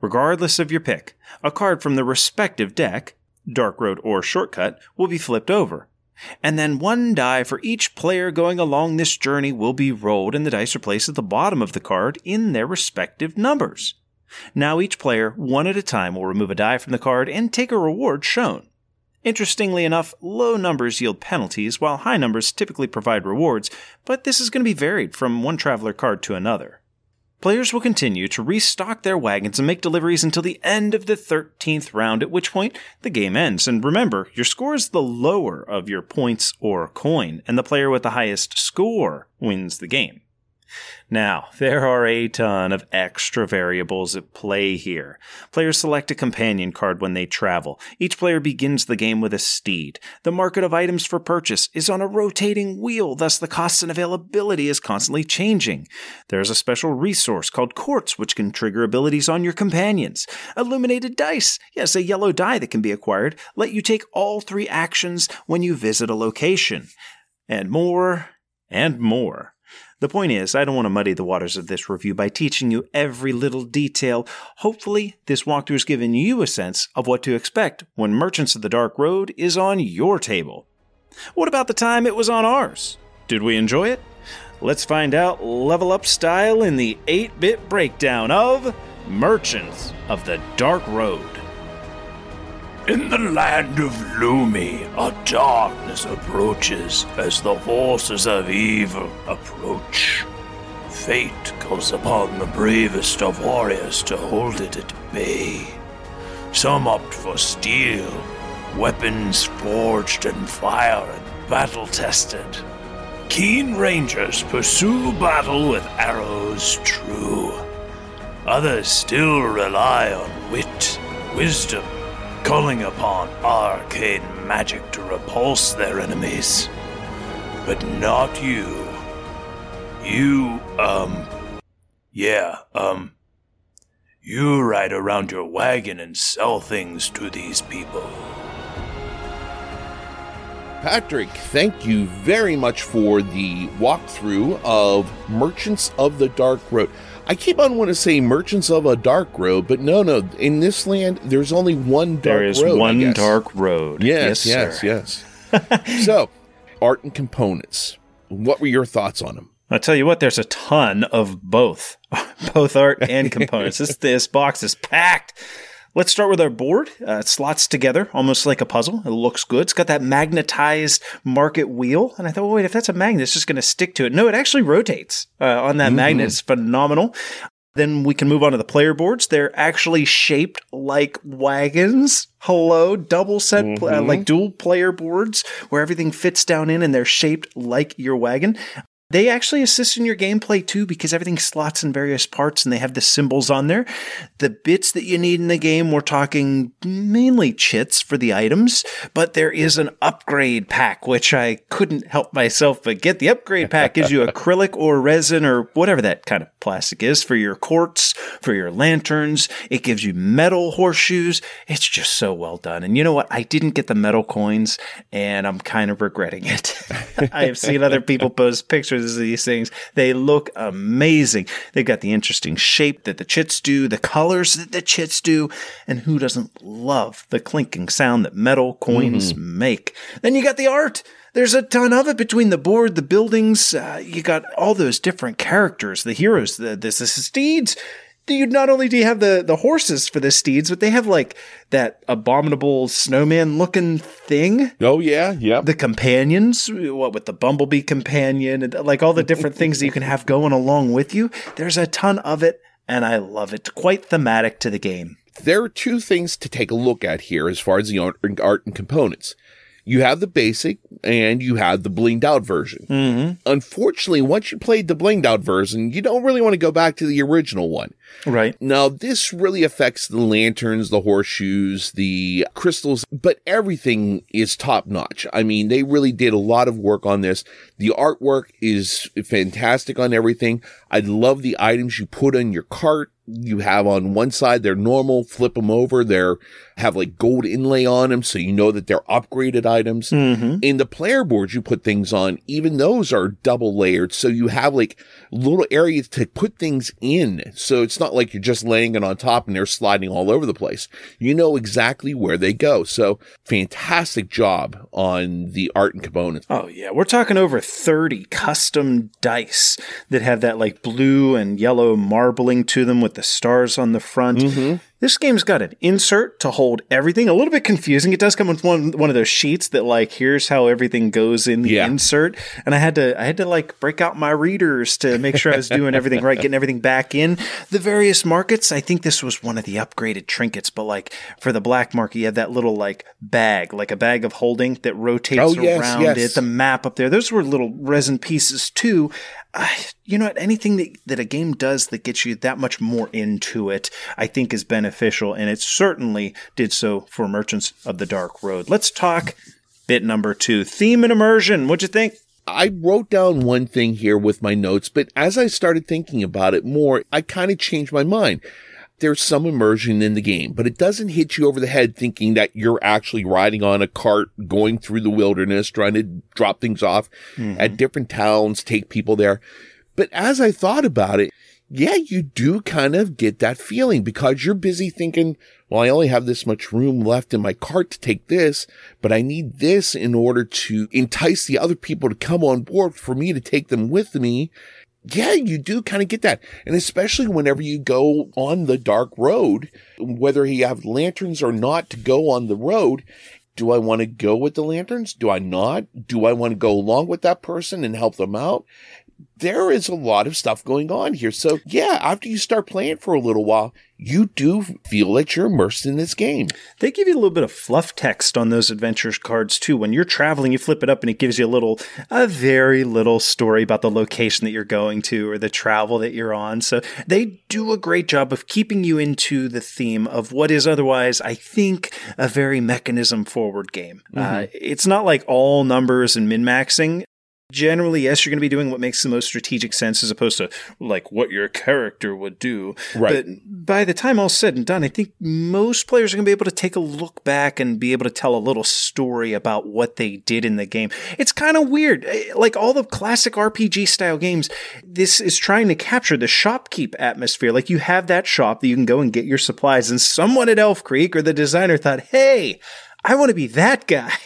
Regardless of your pick, a card from the respective deck, Dark Road or Shortcut, will be flipped over. And then one die for each player going along this journey will be rolled, and the dice are placed at the bottom of the card in their respective numbers. Now each player, one at a time, will remove a die from the card and take a reward shown. Interestingly enough, low numbers yield penalties, while high numbers typically provide rewards, but this is going to be varied from one traveler card to another. Players will continue to restock their wagons and make deliveries until the end of the 13th round, at which point the game ends. And remember, your score is the lower of your points or coin, and the player with the highest score wins the game. Now, there are a ton of extra variables at play here. Players select a companion card when they travel. Each player begins the game with a steed. The market of items for purchase is on a rotating wheel, thus, the costs and availability is constantly changing. There's a special resource called quartz, which can trigger abilities on your companions. Illuminated dice, yes, a yellow die that can be acquired, let you take all three actions when you visit a location. And more, and more. The point is, I don't want to muddy the waters of this review by teaching you every little detail. Hopefully, this walkthrough has given you a sense of what to expect when Merchants of the Dark Road is on your table. What about the time it was on ours? Did we enjoy it? Let's find out level up style in the 8 bit breakdown of Merchants of the Dark Road. In the land of Lumi, a darkness approaches as the forces of evil approach. Fate calls upon the bravest of warriors to hold it at bay. Some opt for steel, weapons forged in fire and battle tested. Keen rangers pursue battle with arrows true. Others still rely on wit, wisdom, calling upon arcane magic to repulse their enemies. But not you. You, um. Yeah, um. You ride around your wagon and sell things to these people. Patrick, thank you very much for the walkthrough of Merchants of the Dark Road. I keep on wanting to say Merchants of a Dark Road, but no, no. In this land, there's only one dark There is road. One dark road. Yes, yes, sir. yes. so, art and components. What were your thoughts on them? I'll tell you what, there's a ton of both, both art and components. this this box is packed. Let's start with our board. Uh, it slots together almost like a puzzle. It looks good. It's got that magnetized market wheel, and I thought, well, wait, if that's a magnet, it's just going to stick to it. No, it actually rotates uh, on that magnet. It's phenomenal. Then we can move on to the player boards. They're actually shaped like wagons. Hello, double set, pl- uh, like dual player boards where everything fits down in and they're shaped like your wagon. They actually assist in your gameplay too because everything slots in various parts and they have the symbols on there. The bits that you need in the game, we're talking mainly chits for the items, but there is an upgrade pack, which I couldn't help myself but get. The upgrade pack gives you acrylic or resin or whatever that kind of plastic is for your quartz, for your lanterns. It gives you metal horseshoes. It's just so well done. And you know what? I didn't get the metal coins and I'm kind of regretting it. I have seen other people post pictures of these things. They look amazing. They've got the interesting shape that the chits do, the colors that the chits do, and who doesn't love the clinking sound that metal coins mm-hmm. make? Then you got the art. There's a ton of it between the board, the buildings. Uh, you got all those different characters, the heroes, the, the, the steeds you not only do you have the the horses for the steeds, but they have like that abominable snowman looking thing. Oh yeah, yeah. The companions, what with the bumblebee companion, and like all the different things that you can have going along with you. There's a ton of it, and I love it. Quite thematic to the game. There are two things to take a look at here as far as the art and components. You have the basic and you have the blinged out version. Mm-hmm. Unfortunately, once you played the blinged out version, you don't really want to go back to the original one. Right. Now, this really affects the lanterns, the horseshoes, the crystals, but everything is top notch. I mean, they really did a lot of work on this. The artwork is fantastic on everything. I love the items you put in your cart you have on one side they're normal flip them over they're have like gold inlay on them so you know that they're upgraded items. Mm-hmm. in the player boards you put things on. Even those are double layered so you have like little areas to put things in. So it's not like you're just laying it on top and they're sliding all over the place. You know exactly where they go. So fantastic job on the art and components. Oh yeah. We're talking over 30 custom dice that have that like blue and yellow marbling to them with the stars on the front. Mm-hmm. This game's got an insert to hold everything. A little bit confusing. It does come with one one of those sheets that like here's how everything goes in the Yeah. insert. And I had to I had to like break out my readers to make sure I was doing everything right, getting everything back in the various markets. I think this was one of the upgraded trinkets, but like for the black market, you have that little like bag, like a bag of holding that rotates Oh, yes, around yes. it. The map up there. Those were little resin pieces too. You know what? Anything that, that a game does that gets you that much more into it, I think is beneficial, and it certainly did so for Merchants of the Dark Road. Let's talk bit number two theme and immersion. What'd you think? I wrote down one thing here with my notes, but as I started thinking about it more, I kind of changed my mind. There's some immersion in the game, but it doesn't hit you over the head thinking that you're actually riding on a cart, going through the wilderness, trying to drop things off mm-hmm. at different towns, take people there. But as I thought about it, yeah, you do kind of get that feeling because you're busy thinking, well, I only have this much room left in my cart to take this, but I need this in order to entice the other people to come on board for me to take them with me. Yeah, you do kind of get that. And especially whenever you go on the dark road, whether you have lanterns or not to go on the road, do I want to go with the lanterns? Do I not? Do I want to go along with that person and help them out? There is a lot of stuff going on here. So yeah, after you start playing for a little while, you do feel that you're immersed in this game. They give you a little bit of fluff text on those adventures cards too. When you're traveling, you flip it up and it gives you a little, a very little story about the location that you're going to or the travel that you're on. So they do a great job of keeping you into the theme of what is otherwise, I think, a very mechanism forward game. Uh, it's not like all numbers and min maxing generally, yes, you're going to be doing what makes the most strategic sense as opposed to like what your character would do. Right. But by the time all's said and done, I think most players are going to be able to take a look back and be able to tell a little story about what they did in the game. It's kind of weird. Eh, Like all the classic RPG style games, this is trying to capture the shopkeep atmosphere. Like you have that shop that you can go and get your supplies, and someone at Elf Creek or the designer thought, hey, I want to be that guy.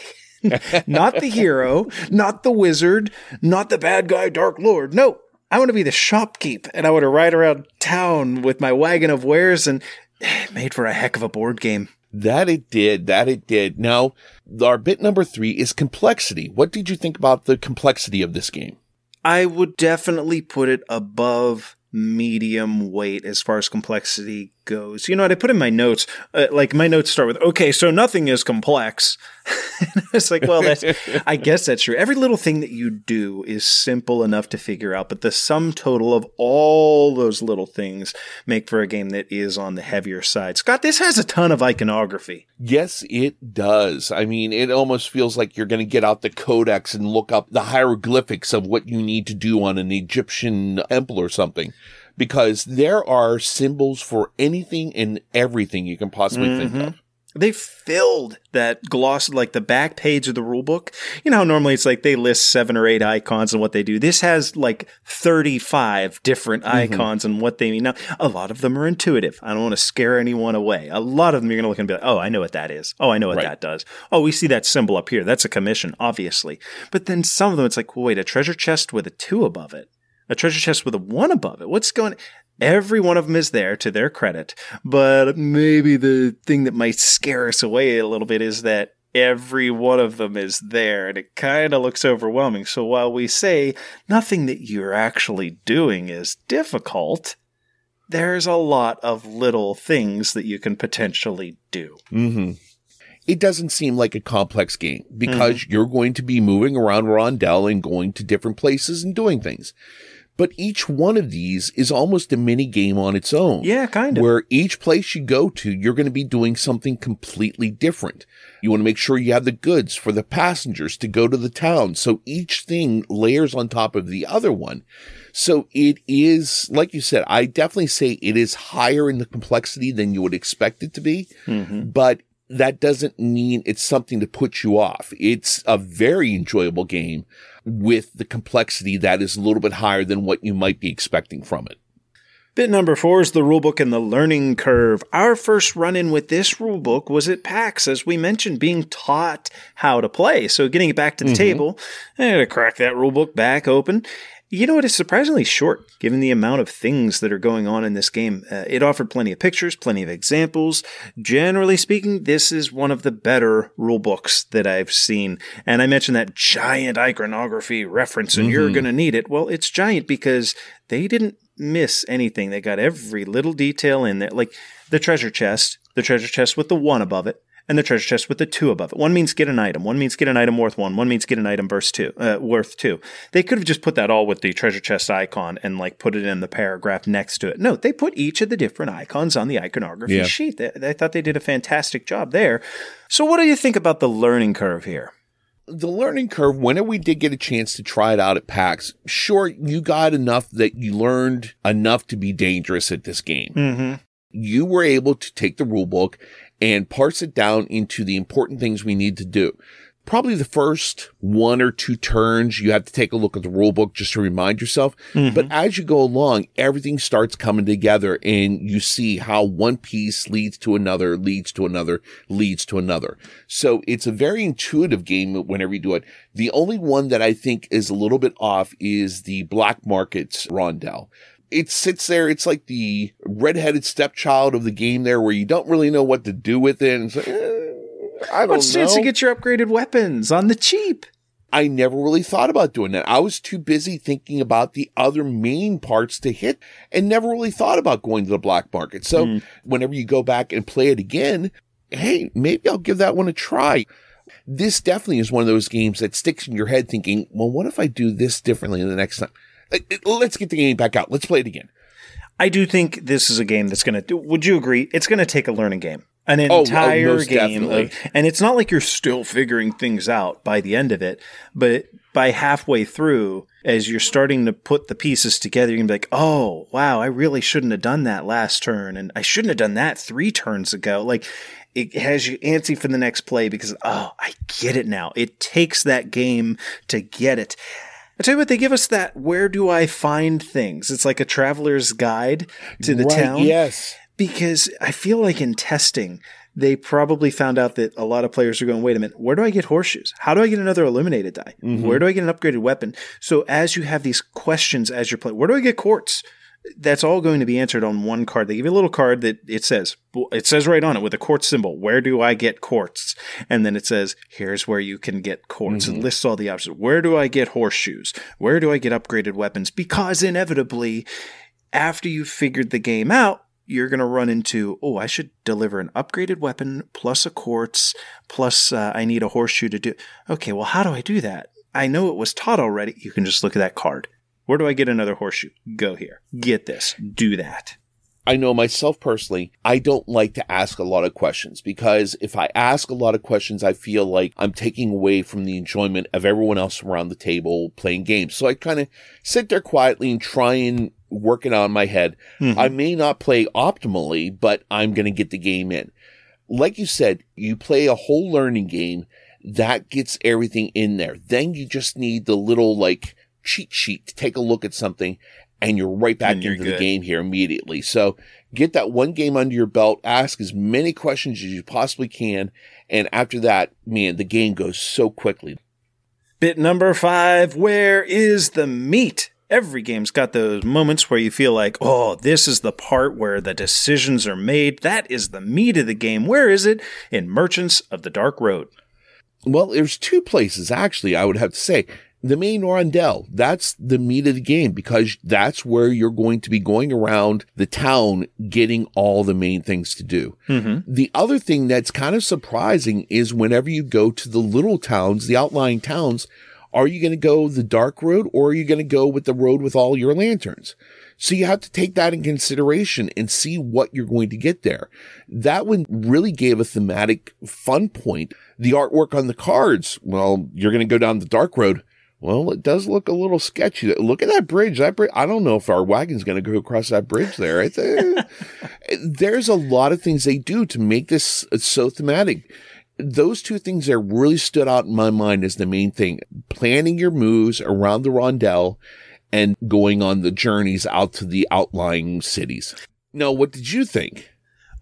not the hero, not the wizard, not the bad guy, Dark Lord. No, I want to be the shopkeep, and I want to ride around town with my wagon of wares, and made for a heck of a board game. That it did. That it did. Now, our bit number three is complexity. What did you think about the complexity of this game? I would definitely put it above medium weight as far as complexity goes. You know what? I put in my notes, uh, like my notes start with, okay, so nothing is complex. it's like, well, that's, I guess that's true. Every little thing that you do is simple enough to figure out, but the sum total of all those little things make for a game that is on the heavier side. Scott, this has a ton of iconography. Yes, it does. I mean, it almost feels like you're going to get out the codex and look up the hieroglyphics of what you need to do on an Egyptian temple or something. Because there are symbols for anything and everything you can possibly think mm-hmm. of. They filled that gloss, like the back page of the rule book. You know how normally it's like they list seven or eight icons and what they do. This has like 35 different mm-hmm. icons and what they mean. Now, a lot of them are intuitive. I don't want to scare anyone away. A lot of them you're going to look and be like, oh, I know what that is. Oh, I know what Right. that does. Oh, we see that symbol up here. That's a commission, obviously. But then some of them, it's like, well, wait, a treasure chest with a two above it, a treasure chest with a one above it. What's going Every one of them is there to their credit, but maybe the thing that might scare us away a little bit is that every one of them is there and it kind of looks overwhelming. So while we say nothing that you're actually doing is difficult, there's a lot of little things that you can potentially do. Mm-hmm. It doesn't seem like a complex game because you're going to be moving around rondel and going to different places and doing things. But each one of these is almost a mini game on its own. Yeah, kind of. Where each place you go to, you're going to be doing something completely different. You want to make sure you have the goods for the passengers to go to the town. So each thing layers on top of the other one. So it is, like you said, I definitely say it is higher in the complexity than you would expect it to be, Mhm. but that doesn't mean it's something to put you off. It's a very enjoyable game with the complexity that is a little bit higher than what you might be expecting from it. Bit number four is the rulebook and the learning curve. Our first run in with this rulebook was at PAX, as we mentioned, being taught how to play. So getting it back to the mm-hmm. table, I had to crack that rulebook back open. You know what? It's surprisingly short, given the amount of things that are going on in this game. Uh, it offered plenty of pictures, plenty of examples. Generally speaking, this is one of the better rule books that I've seen. And I mentioned that giant iconography reference, and you're Mhm. going to need it. Well, it's giant because they didn't miss anything. They got every little detail in there, like the treasure chest, the treasure chest with the one above it, and the treasure chest with the two above it. One means get an item. One means get an item worth one. One means get an item verse two, uh, worth two. They could have just put that all with the treasure chest icon and like put it in the paragraph next to it. No, they put each of the different icons on the iconography Yeah. sheet. They, I thought they did a fantastic job there. So, what do you think about the learning curve here? the learning curve, whenever we did get a chance to try it out at PAX, sure, you got enough that you learned enough to be dangerous at this game. Mm-hmm. You were able to take the rule book and parse it down into the important things we need to do. Probably the first one or two turns, you have to take a look at the rule book just to remind yourself. Mm-hmm. But as you go along, everything starts coming together and you see how one piece leads to another, leads to another, leads to another. So it's a very intuitive game whenever you do it. The only one that I think is a little bit off is the Black Markets rondel. It sits there. It's like the redheaded stepchild of the game there where you don't really know what to do with it. And it's like, eh, I don't What's the chance to get your upgraded weapons on the cheap? I never really thought about doing that. I was too busy thinking about the other main parts to hit and never really thought about going to the black market. So Hmm. whenever you go back and play it again, hey, maybe I'll give that one a try. This definitely is one of those games that sticks in your head thinking, well, what if I do this differently the next time? Let's get the game back out. Let's play it again. I do think this is a game that's going to. Would you agree? It's going to take a learning game, an oh, oh entire game, of, and it's not like you're still figuring things out by the end of it. But by halfway through, as you're starting to put the pieces together, you're gonna be like, "Oh, wow! I really shouldn't have done that last turn, and I shouldn't have done that three turns ago." Like. It has you antsy for the next play because, oh, I get it now. It takes that game to get it. I tell you what, they give us that where do I find things? It's like a traveler's guide to the Right, town. Yes. Because I feel like in testing, they probably found out that a lot of players are going, wait a minute, where do I get horseshoes? How do I get another illuminated die? Mm-hmm. Where do I get an upgraded weapon? So as you have these questions as you're playing, where do I get quartz? That's all going to be answered on one card. They give you a little card that it says, it says right on it with a quartz symbol, where do I get quartz? And then it says, here's where you can get quartz. It lists all the options. Where do I get horseshoes? Where do I get upgraded weapons? Because inevitably, after you've figured the game out, you're going to run into, oh, I should deliver an upgraded weapon plus a quartz, plus uh, I need a horseshoe to do. Okay, well, how do I do that? I know it was taught already. You can just look at that card. Where do I get another horseshoe? Go here. Get this. Do that. I know myself personally, I don't like to ask a lot of questions because if I ask a lot of questions, I feel like I'm taking away from the enjoyment of everyone else around the table playing games. So I kind of sit there quietly and try and work it on in my head. Mhm. I may not play optimally, but I'm going to get the game in. like you said, you play a whole learning game that gets everything in there. Then you just need the little like cheat sheet to take a look at something and you're right back And into the game here immediately. So get that one game under your belt, ask as many questions as you possibly can. And after that, man, the game goes so quickly. Bit number five Where is the meat? Every game's got those moments where you feel like, oh, this is the part where the decisions are made. That is the meat of the game. Where is it? In Merchants of the Dark Road. Well, there's two places actually, I would have to say. The main rondel, that's the meat of the game because that's where you're going to be going around the town getting all the main things to do. Mm-hmm. The other thing that's kind of surprising is whenever you go to the little towns, the outlying towns, are you going to go the dark road or are you going to go with the road with all your lanterns? So you have to take that in consideration and see what you're going to get there. That one really gave a thematic fun point. The artwork on the cards, well, you're going to go down the dark road. Well, it does look a little sketchy. Look at that bridge. That bridge. I don't know if our wagon's going to go across that bridge there. It's, uh, there's a lot of things they do to make this so thematic. Those two things there really stood out in my mind as the main thing. Planning your moves around the rondel and going on the journeys out to the outlying cities. Now, what did you think?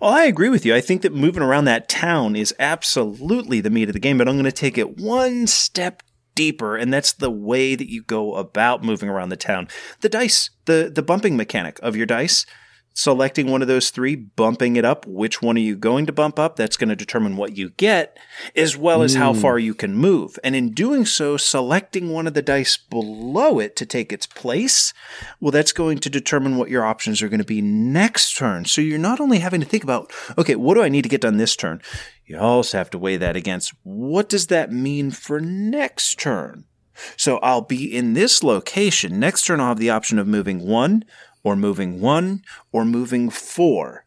Well, I agree with you. I think that moving around that town is absolutely the meat of the game, but I'm going to take it one step deeper, and that's the way that you go about moving around the town. The dice, the the bumping mechanic of your dice, selecting one of those three, bumping it up. Which one are you going to bump up? That's going to determine what you get, as well as how far hmm. you can move. And in doing so, selecting one of the dice below it to take its place, well, that's going to determine what your options are going to be next turn. So you're not only having to think about, okay, what do I need to get done this turn? You also have to weigh that against what does that mean for next turn? So I'll be in this location. Next turn, I'll have the option of moving one, or moving one, or moving four.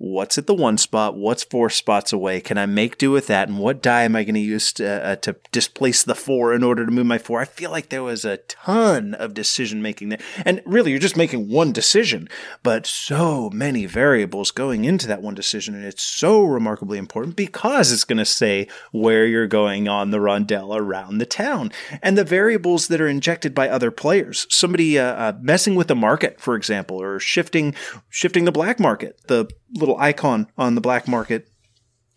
What's at the one spot? What's four spots away? Can I make do with that? And what die am I going to use to, uh, to displace the four in order to move my four? I feel like there was a ton of decision making there. And really, you're just making one decision, but so many variables going into that one decision. And it's so remarkably important because it's going to say where you're going on the rondel around the town and the variables that are injected by other players. Somebody uh, uh, messing with the market, for example, or shifting shifting the black market. The little icon on the black market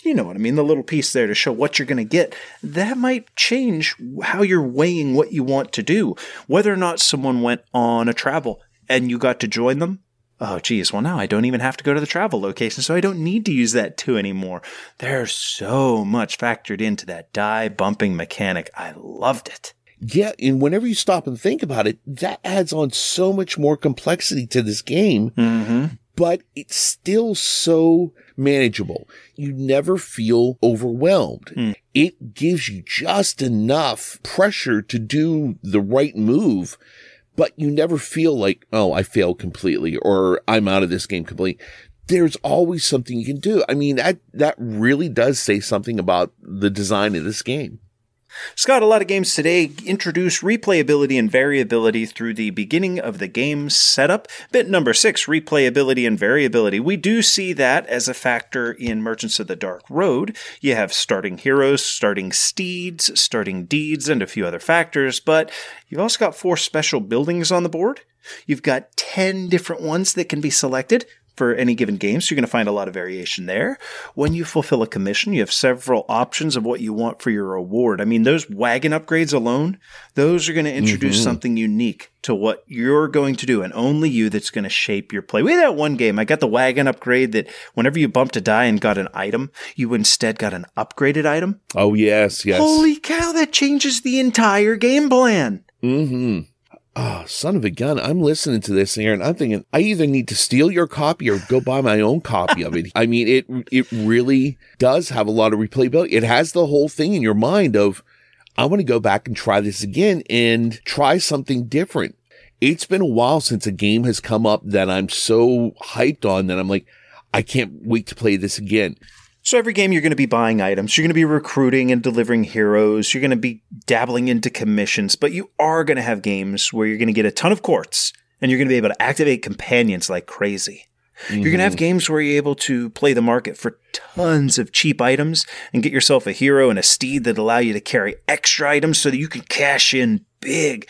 you know what I mean, the little piece there to show what you're going to get, that might change how you're weighing what you want to do. Whether or not someone went on a travel and you got to join them, oh, geez, well, now I don't even have to go to the travel location, so I don't need to use that too anymore. There's so much factored into that die bumping mechanic. I loved it. Yeah, and whenever you stop and think about it, that adds on so much more complexity to this game. Mm-hmm. But it's still so manageable. You never feel overwhelmed. Mm. It gives you just enough pressure to do the right move, but you never feel like, oh, I failed completely or I'm out of this game completely. There's always something you can do. I mean, that, that really does say something about the design of this game. Scott, a lot of games today introduce replayability and variability through the beginning of the game setup. Bit number six, replayability and variability. We do see that as a factor in Merchants of the Dark Road. You have starting heroes, starting steeds, starting deeds, and a few other factors, but you've also got four special buildings on the board. You've got 10 different ones that can be selected for any given game, so you're going to find a lot of variation there. When you fulfill a commission, you have several options of what you want for your reward. I mean, those wagon upgrades alone, those are going to introduce Mhm. something unique to what you're going to do, and only you that's going to shape your play. We had that one game, I got the wagon upgrade that whenever you bumped a die and got an item, you instead got an upgraded item. Oh, yes, yes. Holy cow, that changes the entire game plan. Mm-hmm. Oh, son of a gun. I'm listening to this here and I'm thinking I either need to steal your copy or go buy my own copy of it. I mean, it it really does have a lot of replayability. It has the whole thing in your mind of I want to go back and try this again and try something different. It's been a while since a game has come up that I'm so hyped on that I'm like, I can't wait to play this again. So every game you're going to be buying items, you're going to be recruiting and delivering heroes, you're going to be dabbling into commissions, but you are going to have games where you're going to get a ton of courts and you're going to be able to activate companions like crazy. You're going to have mm-hmm. games where you're able to play the market for tons of cheap items and get yourself a hero and a steed that allow you to carry extra items so that you can cash in big.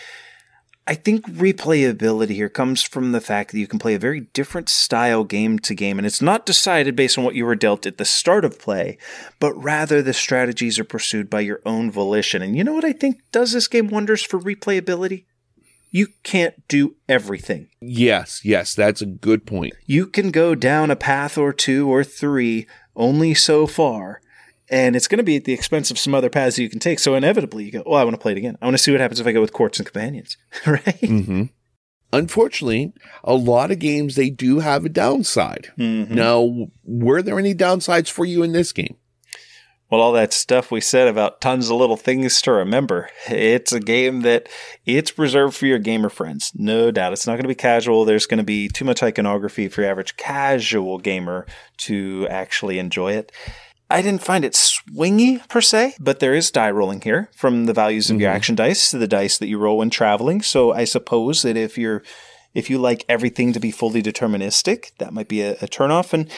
I think replayability here comes from the fact that you can play a very different style game to game, and it's not decided based on what you were dealt at the start of play, but rather the strategies are pursued by your own volition. And you know what I think does this game wonders for replayability? You can't do everything. Yes, yes, that's a good point. You can go down a path or two or three only so far, and it's going to be at the expense of some other paths you can take. So inevitably, you go, "Oh, I want to play it again. I want to see what happens if I go with courts and companions." right? hmm Unfortunately, a lot of games they do have a downside. Mhm. Now, were there any downsides for you in this game? Well, all that stuff we said about tons of little things to remember. It's a game that it's reserved for your gamer friends. No doubt. It's not going to be casual. There's going to be too much iconography for your average casual gamer to actually enjoy it. I didn't find it swingy per se, but there is die rolling here from the values of your action dice to the dice that you roll when traveling. So I suppose that if you're if you like everything to be fully deterministic, that might be a, a turnoff. And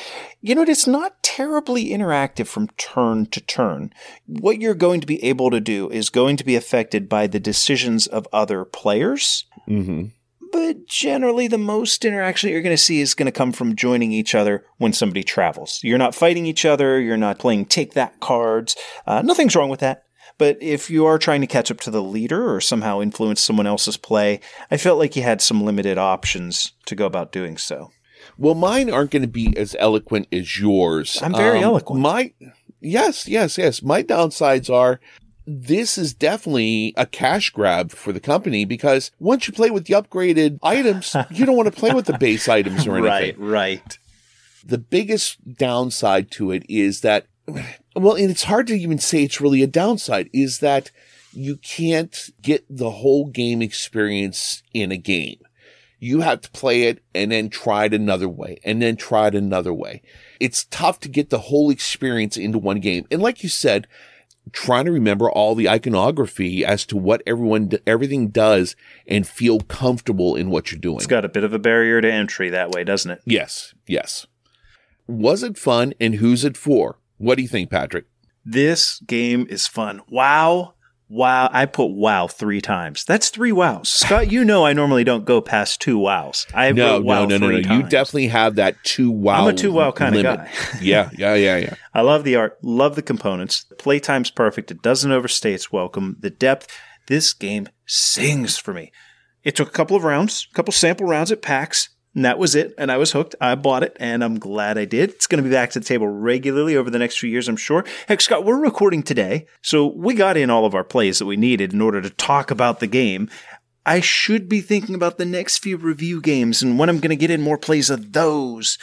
you know what? It's not terribly interactive from turn to turn. What you're going to be able to do is going to be affected by the decisions of other players. Mm-hmm. But generally, the most interaction that you're going to see is going to come from joining each other when somebody travels. You're not fighting each other. You're not playing take that cards. Uh, nothing's wrong with that. But if you are trying to catch up to the leader or somehow influence someone else's play, I felt like you had some limited options to go about doing so. Well, mine aren't going to be as eloquent as yours. I'm very eloquent. My yes, yes, yes. My downsides are this is definitely a cash grab for the company because once you play with the upgraded items, you don't want to play with the base items or anything. Right, right. The biggest downside to it is that, well, and it's hard to even say it's really a downside, is that you can't get the whole game experience in a game. You have to play it and then try it another way and then try it another way. It's tough to get the whole experience into one game. And like you said, trying to remember all the iconography as to what everyone, everything does and feel comfortable in what you're doing. It's got a bit of a barrier to entry that way, doesn't it? Yes, yes. Was it fun and who's it for? What do you think, Patrick? This game is fun. Wow. Wow. I put wow three times. That's three wows. Scott, you know I normally don't go past two wows. I No, wow no, no, no, no. You definitely have that two wow. I'm a two wow kind of guy. yeah, yeah, yeah, yeah. I love the art, love the components. The playtime's perfect. It doesn't overstay its welcome. The depth, this game sings for me. It took a couple of rounds, a couple sample rounds at PAX, and that was it. And I was hooked. I bought it, and I'm glad I did. It's going to be back to the table regularly over the next few years, I'm sure. Heck, Scott, we're recording today, so we got in all of our plays that we needed in order to talk about the game. I should be thinking about the next few review games and when I'm going to get in more plays of those.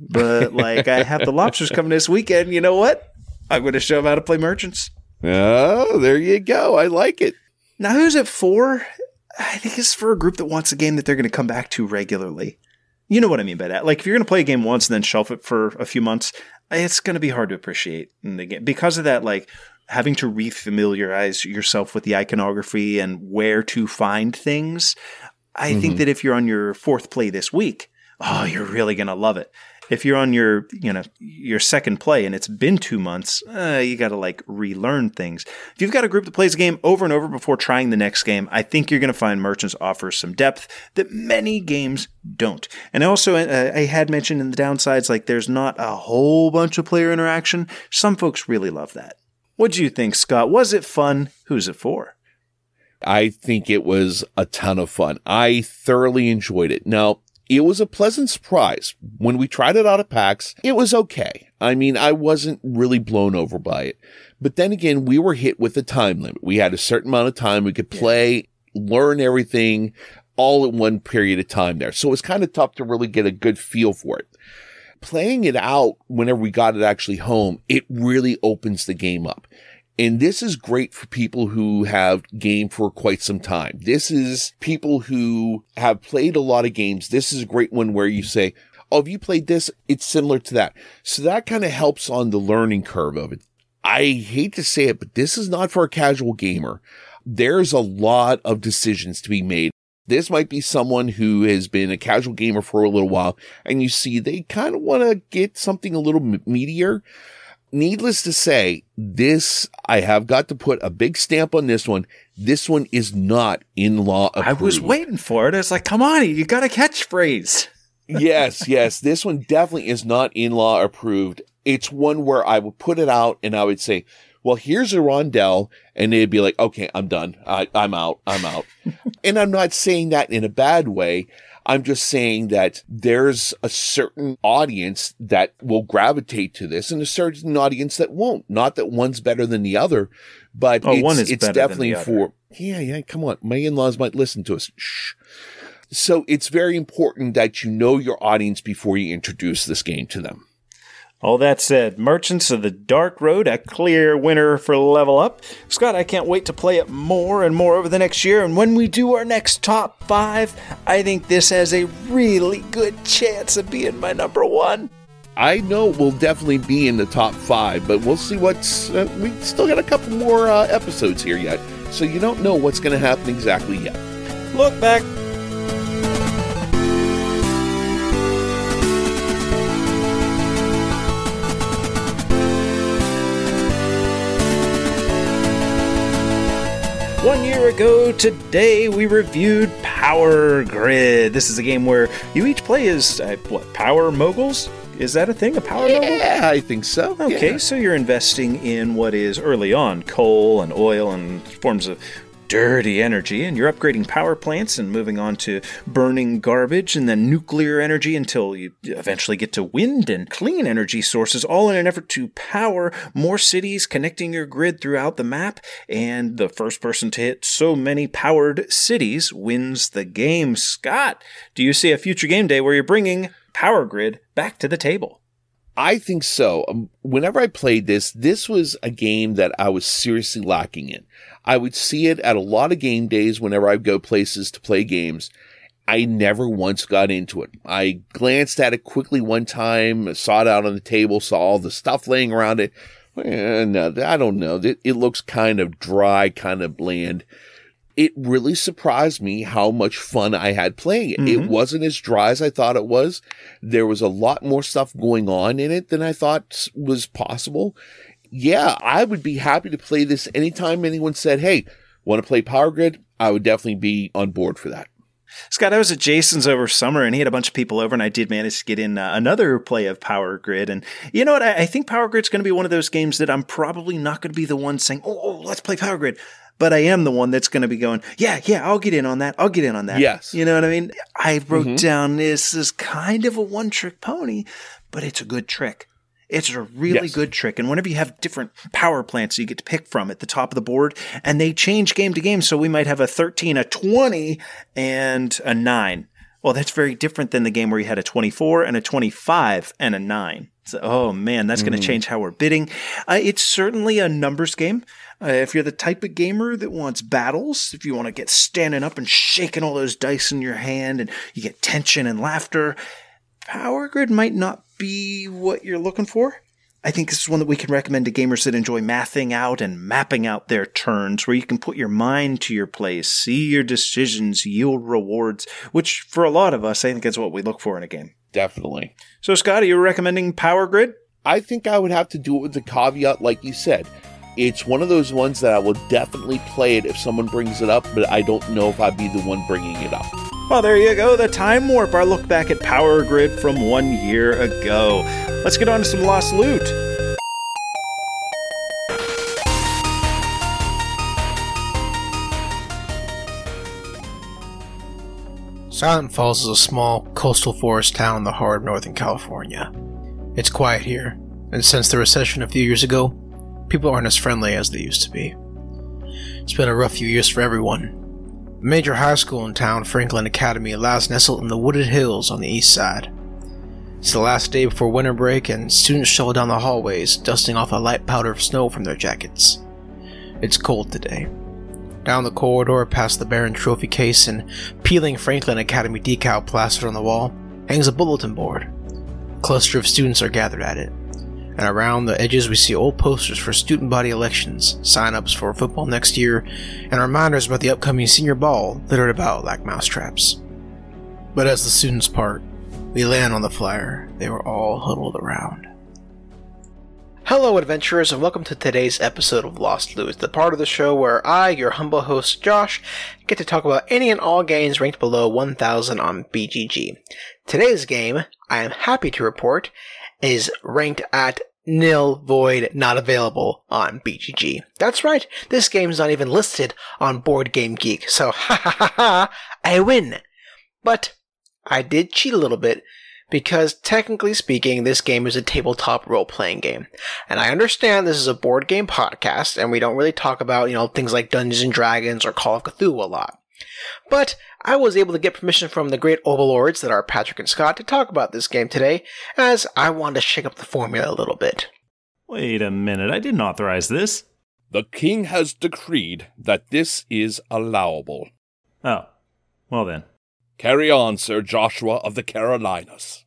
But like, I have the lobsters coming this weekend. You know what? I'm going to show them how to play merchants. Oh, there you go. I like it. Now, who's it for? I think it's for a group that wants a game that they're going to come back to regularly. You know what I mean by that. Like, if you're going to play a game once and then shelf it for a few months, it's going to be hard to appreciate in the game because of that. Like, having to refamiliarize yourself with the iconography and where to find things. I think mm-hmm. that if you're on your fourth play this week, oh, you're really going to love it. If you're on your, you know, your second play and it's been two months, uh, you got to like relearn things. If you've got a group that plays a game over and over before trying the next game, I think you're going to find Merchants offers some depth that many games don't. And also, uh, I had mentioned in the downsides, like there's not a whole bunch of player interaction. Some folks really love that. What do you think, Scott? Was it fun? Who's it for? I think it was a ton of fun. I thoroughly enjoyed it. Now, it was a pleasant surprise. When we tried it out at PAX, it was okay. I mean, I wasn't really blown over by it. But then again, we were hit with a time limit. We had a certain amount of time we could play, learn everything all in one period of time there. So it was kind of tough to really get a good feel for it. Playing it out whenever we got it actually home, it really opens the game up. And this is great for people who have game for quite some time. This is people who have played a lot of games. This is a great one where you say, Oh, have you played this? It's similar to that. So that kind of helps on the learning curve of it. I hate to say it, but this is not for a casual gamer. There's a lot of decisions to be made. This might be someone who has been a casual gamer for a little while and you see they kind of want to get something a little meatier. Needless to say, this, I have got to put a big stamp on this one. This one is not in law approved. I was waiting for it. It's like, come on, you got a catchphrase. yes, yes. This one definitely is not in law approved. It's one where I would put it out and I would say, well, here's a rondel. And they'd be like, okay, I'm done. I, I'm out. I'm out. and I'm not saying that in a bad way. I'm just saying that there's a certain audience that will gravitate to this and a certain audience that won't. Not that one's better than the other, but Oh, it's, one is it's definitely for, yeah, yeah, come on. My in-laws might listen to us. Shh. So it's very important that you know your audience before you introduce this game to them. All that said, Merchants of the Dark Road, a clear winner for Level Up. Scott, I can't wait to play it more and more over the next year. And when we do our next top five, I think this has a really good chance of being my number one. I know we'll definitely be in the top five, but we'll see what's. Uh, we still got a couple more uh, episodes here yet, so you don't know what's going to happen exactly yet. Look back. Ago today, we reviewed Power Grid. This is a game where you each play as uh, what power moguls. Is that a thing? A power mogul? Yeah, I think so. Okay, Yeah. so you're investing in what is early on coal and oil and forms of dirty energy, and you're upgrading power plants and moving on to burning garbage and then nuclear energy until you eventually get to wind and clean energy sources, all in an effort to power more cities, connecting your grid throughout the map. And the first person to hit so many powered cities wins the game. Scott, do you see a future game day where you're bringing Power Grid back to the table? I think so. Um, whenever I played this, this was a game that I was seriously lacking in. I would see it at a lot of game days whenever I go places to play games. I never once got into it. I glanced at it quickly one time, saw it out on the table, saw all the stuff laying around it. Eh, no, I don't know. It, it looks kind of dry, kind of bland. It really surprised me how much fun I had playing it. It wasn't as dry as I thought it was. There was a lot more stuff going on in it than I thought was possible. Yeah, I would be happy to play this anytime anyone said, Hey, want to play Power Grid? I would definitely be on board for that. Scott, I was at Jason's over summer and he had a bunch of people over, and I did manage to get in uh, another play of Power Grid. And you know what? I, I think Power Grid's going to be one of those games that I'm probably not going to be the one saying, oh, oh, let's play Power Grid. But I am the one that's going to be going, yeah, yeah, I'll get in on that. I'll get in on that. Yes. You know what I mean? I wrote down this is kind of a one trick pony, but it's a good trick. It's a really Yes. good trick. And whenever you have different power plants you get to pick from at the top of the board, and they change game to game. So we might have a 13, a 20, and a 9. Well, that's very different than the game where you had a 24 and a 25 and a 9. So, oh man, that's going to change how we're bidding. Uh, it's certainly a numbers game. Uh, if you're the type of gamer that wants battles, if you want to get standing up and shaking all those dice in your hand and you get tension and laughter, Power Grid might not be what you're looking for. I think this is one that we can recommend to gamers that enjoy mathing out and mapping out their turns, where you can put your mind to your plays, see your decisions yield rewards, which for a lot of us, I think is what we look for in a game. Definitely. So, Scott, are you recommending Power Grid? I think I would have to do it with the caveat, like you said. It's one of those ones that I will definitely play it if someone brings it up, but I don't know if I'd be the one bringing it up. Well, there you go, the Time Warp, our look back at Power Grid from one year ago. Let's get on to some Lost Loot. Silent Falls is a small coastal forest town in the heart of Northern California. It's quiet here, and since the recession a few years ago, people aren't as friendly as they used to be. It's been a rough few years for everyone. The major high school in town, Franklin Academy, lies nestled in the wooded hills on the east side. It's the last day before winter break, and students shuffle down the hallways, dusting off a light powder of snow from their jackets. It's cold today. Down the corridor, past the barren trophy case and peeling Franklin Academy decal plastered on the wall, hangs a bulletin board. A cluster of students are gathered at it. And around the edges we see old posters for student body elections, sign-ups for football next year, and reminders about the upcoming senior ball littered about like mousetraps. But as the students part, we land on the flyer they were all huddled around. Hello, adventurers, and welcome to today's episode of Lost Loot, the part of the show where I, your humble host Josh, get to talk about any and all games ranked below 1000 on BGG. Today's game, I am happy to report, is ranked at nil void not available on BGG. That's right, this game's not even listed on Board Game Geek, so ha ha ha ha, I win. But I did cheat a little bit because technically speaking, this game is a tabletop role playing game. And I understand this is a board game podcast and we don't really talk about, you know, things like Dungeons and Dragons or Call of Cthulhu a lot. But I was able to get permission from the great overlords that are Patrick and Scott to talk about this game today, as I wanted to shake up the formula a little bit. Wait a minute, I didn't authorize this. The king has decreed that this is allowable. Oh, well then. Carry on, Sir Joshua of the Carolinas.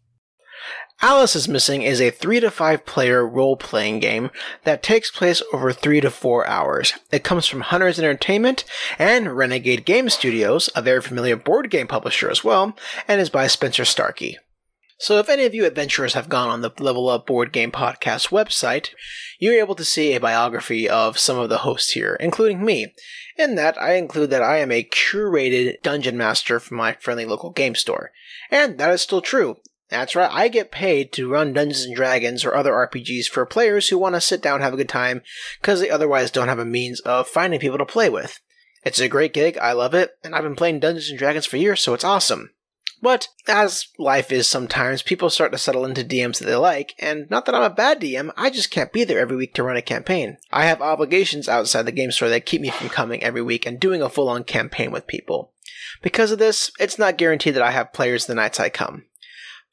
Alice is Missing is a 3 to 5 player role playing game that takes place over 3 to 4 hours. It comes from Hunters Entertainment and Renegade Game Studios, a very familiar board game publisher as well, and is by Spencer Starkey. So, if any of you adventurers have gone on the Level Up Board Game Podcast website, you're able to see a biography of some of the hosts here, including me. In that, I include that I am a curated dungeon master for my friendly local game store. And that is still true. That's right, I get paid to run Dungeons and Dragons or other RPGs for players who want to sit down and have a good time because they otherwise don't have a means of finding people to play with. It's a great gig, I love it, and I've been playing Dungeons and Dragons for years, so it's awesome. But as life is sometimes, people start to settle into DMs that they like, and not that I'm a bad DM, I just can't be there every week to run a campaign. I have obligations outside the game store that keep me from coming every week and doing a full on campaign with people. Because of this, it's not guaranteed that I have players the nights I come.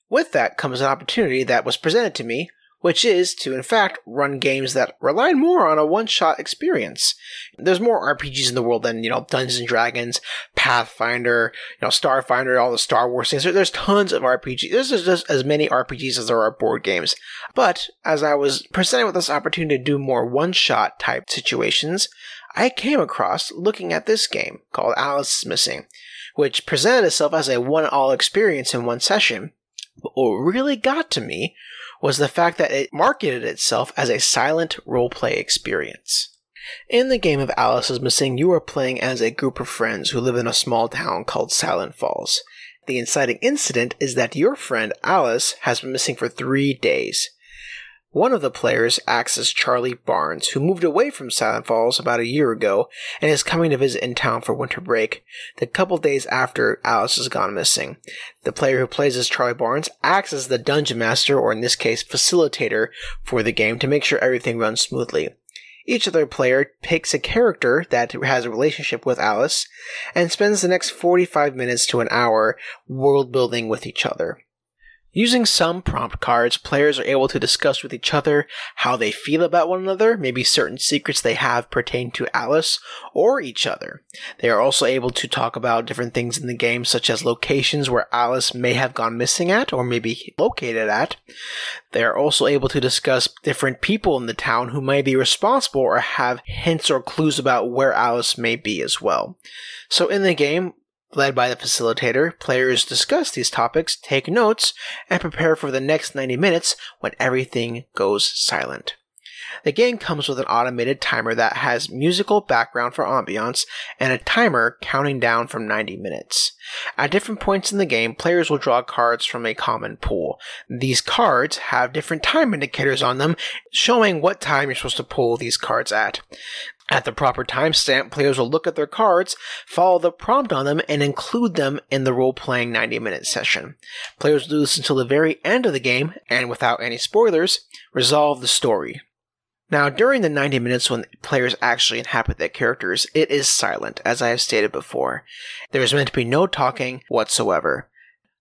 With that comes an opportunity that was presented to me which is to, in fact, run games that rely more on a one shot experience. There's more RPGs in the world than, you know, Dungeons and Dragons, Pathfinder, you know, Starfinder, all the Star Wars things. There's tons of RPGs. There's just as many RPGs as there are board games. But as I was presented with this opportunity to do more one shot type situations, I came across looking at this game called Alice is Missing, which presented itself as a one all experience in one session. But what really got to me was the fact that it marketed itself as a silent roleplay experience. In the game of Alice is Missing, you are playing as a group of friends who live in a small town called Silent Falls. The inciting incident is that your friend Alice has been missing for three days. One of the players acts as Charlie Barnes, who moved away from Silent Falls about a year ago and is coming to visit in town for winter break, the couple days after Alice has gone missing. The player who plays as Charlie Barnes acts as the dungeon master, or in this case, facilitator, for the game to make sure everything runs smoothly. Each other player picks a character that has a relationship with Alice and spends the next 45 minutes to an hour world building with each other. Using some prompt cards, players are able to discuss with each other how they feel about one another, maybe certain secrets they have pertain to Alice or each other. They are also able to talk about different things in the game, such as locations where Alice may have gone missing at or maybe located at. They are also able to discuss different people in the town who may be responsible or have hints or clues about where Alice may be as well. So in the game, Led by the facilitator, players discuss these topics, take notes, and prepare for the next 90 minutes when everything goes silent. The game comes with an automated timer that has musical background for ambiance and a timer counting down from 90 minutes. At different points in the game, players will draw cards from a common pool. These cards have different time indicators on them, showing what time you're supposed to pull these cards at. At the proper timestamp, players will look at their cards, follow the prompt on them, and include them in the role playing 90 minute session. Players will do this until the very end of the game, and without any spoilers, resolve the story. Now, during the 90 minutes when players actually inhabit their characters, it is silent, as I have stated before. There is meant to be no talking whatsoever.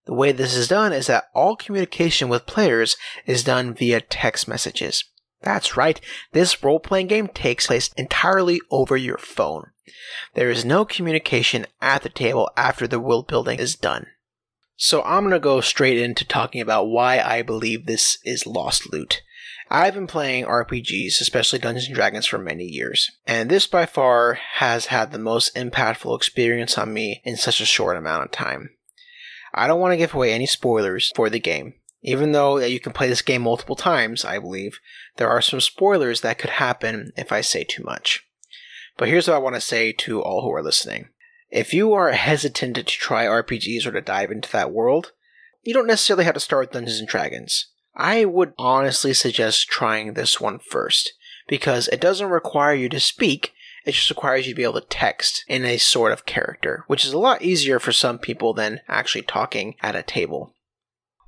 The way this is done is that all communication with players is done via text messages. That's right, this role playing game takes place entirely over your phone. There is no communication at the table after the world building is done. So I'm going to go straight into talking about why I believe this is lost loot. I've been playing RPGs, especially Dungeons and Dragons, for many years, and this by far has had the most impactful experience on me in such a short amount of time. I don't want to give away any spoilers for the game. Even though that you can play this game multiple times, I believe, there are some spoilers that could happen if I say too much. But here's what I want to say to all who are listening. If you are hesitant to try RPGs or to dive into that world, you don't necessarily have to start with Dungeons and Dragons. I would honestly suggest trying this one first, because it doesn't require you to speak, it just requires you to be able to text in a sort of character, which is a lot easier for some people than actually talking at a table.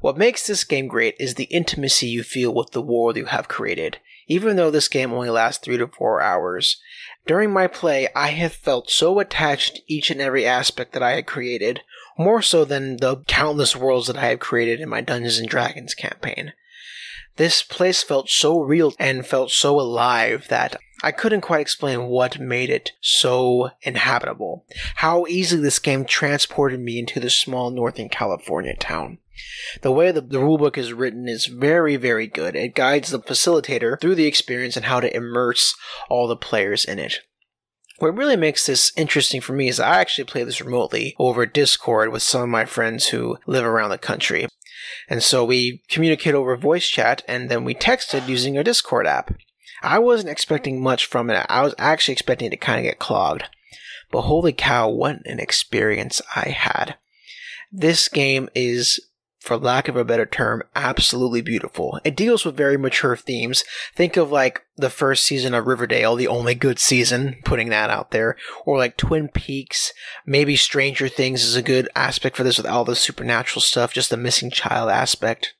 What makes this game great is the intimacy you feel with the world you have created. Even though this game only lasts 3 to 4 hours, during my play I have felt so attached to each and every aspect that I had created, more so than the countless worlds that I have created in my Dungeons and Dragons campaign. This place felt so real and felt so alive that I couldn't quite explain what made it so inhabitable. How easily this game transported me into this small Northern California town. The way the, the rulebook is written is very, very good. It guides the facilitator through the experience and how to immerse all the players in it. What really makes this interesting for me is I actually play this remotely over Discord with some of my friends who live around the country. And so we communicate over voice chat and then we texted using our Discord app. I wasn't expecting much from it. I was actually expecting it to kind of get clogged. But holy cow, what an experience I had. This game is for lack of a better term, absolutely beautiful. It deals with very mature themes. Think of like the first season of Riverdale, the only good season, putting that out there, or like Twin Peaks. Maybe Stranger Things is a good aspect for this with all the supernatural stuff, just the missing child aspect.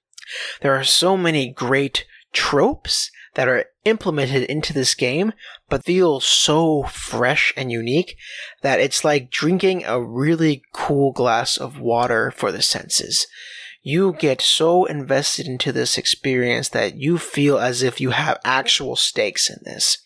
There are so many great tropes that are implemented into this game, but feel so fresh and unique that it's like drinking a really cool glass of water for the senses you get so invested into this experience that you feel as if you have actual stakes in this.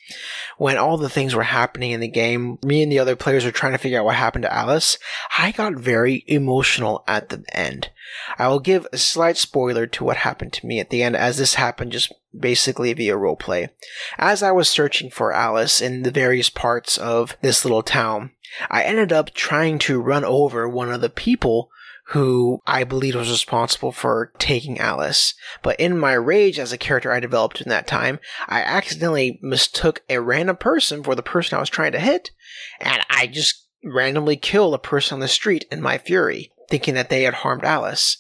When all the things were happening in the game, me and the other players were trying to figure out what happened to Alice, I got very emotional at the end. I will give a slight spoiler to what happened to me at the end, as this happened just basically via roleplay. As I was searching for Alice in the various parts of this little town, I ended up trying to run over one of the people who I believe was responsible for taking Alice. But in my rage as a character I developed in that time, I accidentally mistook a random person for the person I was trying to hit, and I just randomly killed a person on the street in my fury, thinking that they had harmed Alice.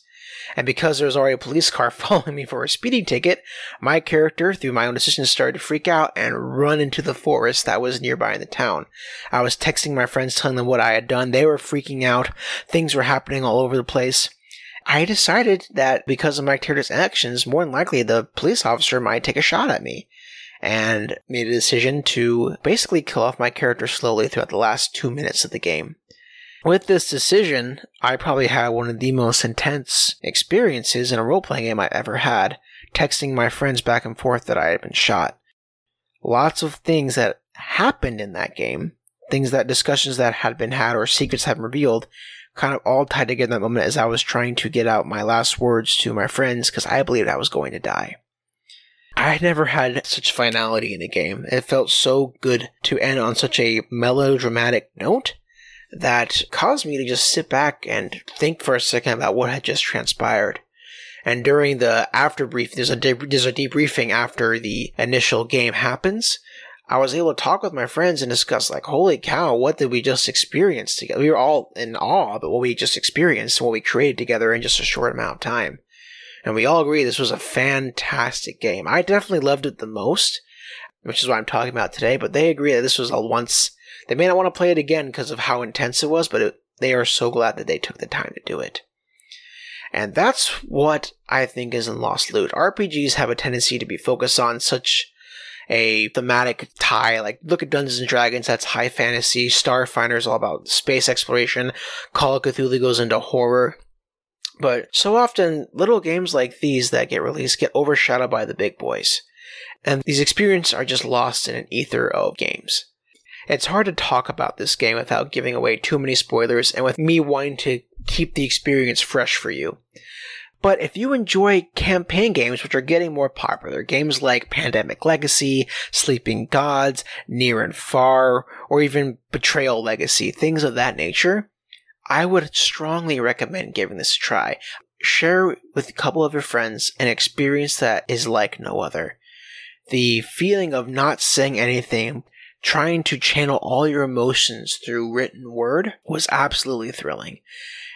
And because there was already a police car following me for a speeding ticket, my character, through my own decision, started to freak out and run into the forest that was nearby in the town. I was texting my friends telling them what I had done. They were freaking out. Things were happening all over the place. I decided that because of my character's actions, more than likely the police officer might take a shot at me and made a decision to basically kill off my character slowly throughout the last two minutes of the game. With this decision, I probably had one of the most intense experiences in a role playing game I've ever had, texting my friends back and forth that I had been shot. Lots of things that happened in that game, things that discussions that had been had or secrets had been revealed, kind of all tied together in that moment as I was trying to get out my last words to my friends because I believed I was going to die. I had never had such finality in a game. It felt so good to end on such a melodramatic note that caused me to just sit back and think for a second about what had just transpired. And during the after brief, there's a de- there's a debriefing after the initial game happens. I was able to talk with my friends and discuss like, holy cow, what did we just experience together? We were all in awe about what we just experienced, and what we created together in just a short amount of time. And we all agree this was a fantastic game. I definitely loved it the most, which is what I'm talking about today, but they agree that this was a once they may not want to play it again because of how intense it was, but it, they are so glad that they took the time to do it. And that's what I think is in Lost Loot. RPGs have a tendency to be focused on such a thematic tie. Like, look at Dungeons and Dragons, that's high fantasy. Starfinder is all about space exploration. Call of Cthulhu goes into horror. But so often, little games like these that get released get overshadowed by the big boys. And these experiences are just lost in an ether of games. It's hard to talk about this game without giving away too many spoilers and with me wanting to keep the experience fresh for you. But if you enjoy campaign games, which are getting more popular, games like Pandemic Legacy, Sleeping Gods, Near and Far, or even Betrayal Legacy, things of that nature, I would strongly recommend giving this a try. Share with a couple of your friends an experience that is like no other. The feeling of not saying anything, trying to channel all your emotions through written word was absolutely thrilling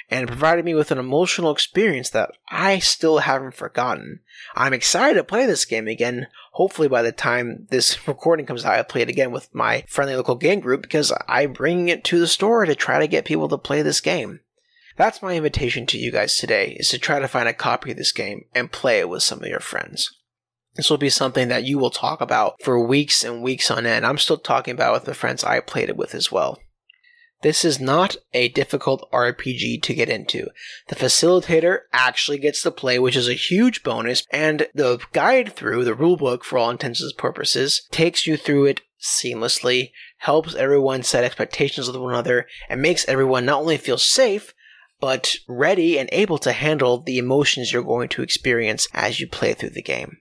and provided me with an emotional experience that I still haven't forgotten. I'm excited to play this game again. Hopefully, by the time this recording comes out, I play it again with my friendly local game group because I'm bringing it to the store to try to get people to play this game. That's my invitation to you guys today, is to try to find a copy of this game and play it with some of your friends. This will be something that you will talk about for weeks and weeks on end. I'm still talking about with the friends I played it with as well. This is not a difficult RPG to get into. The facilitator actually gets to play, which is a huge bonus, and the guide through the rulebook, for all intents and purposes, takes you through it seamlessly, helps everyone set expectations with one another, and makes everyone not only feel safe, but ready and able to handle the emotions you're going to experience as you play through the game.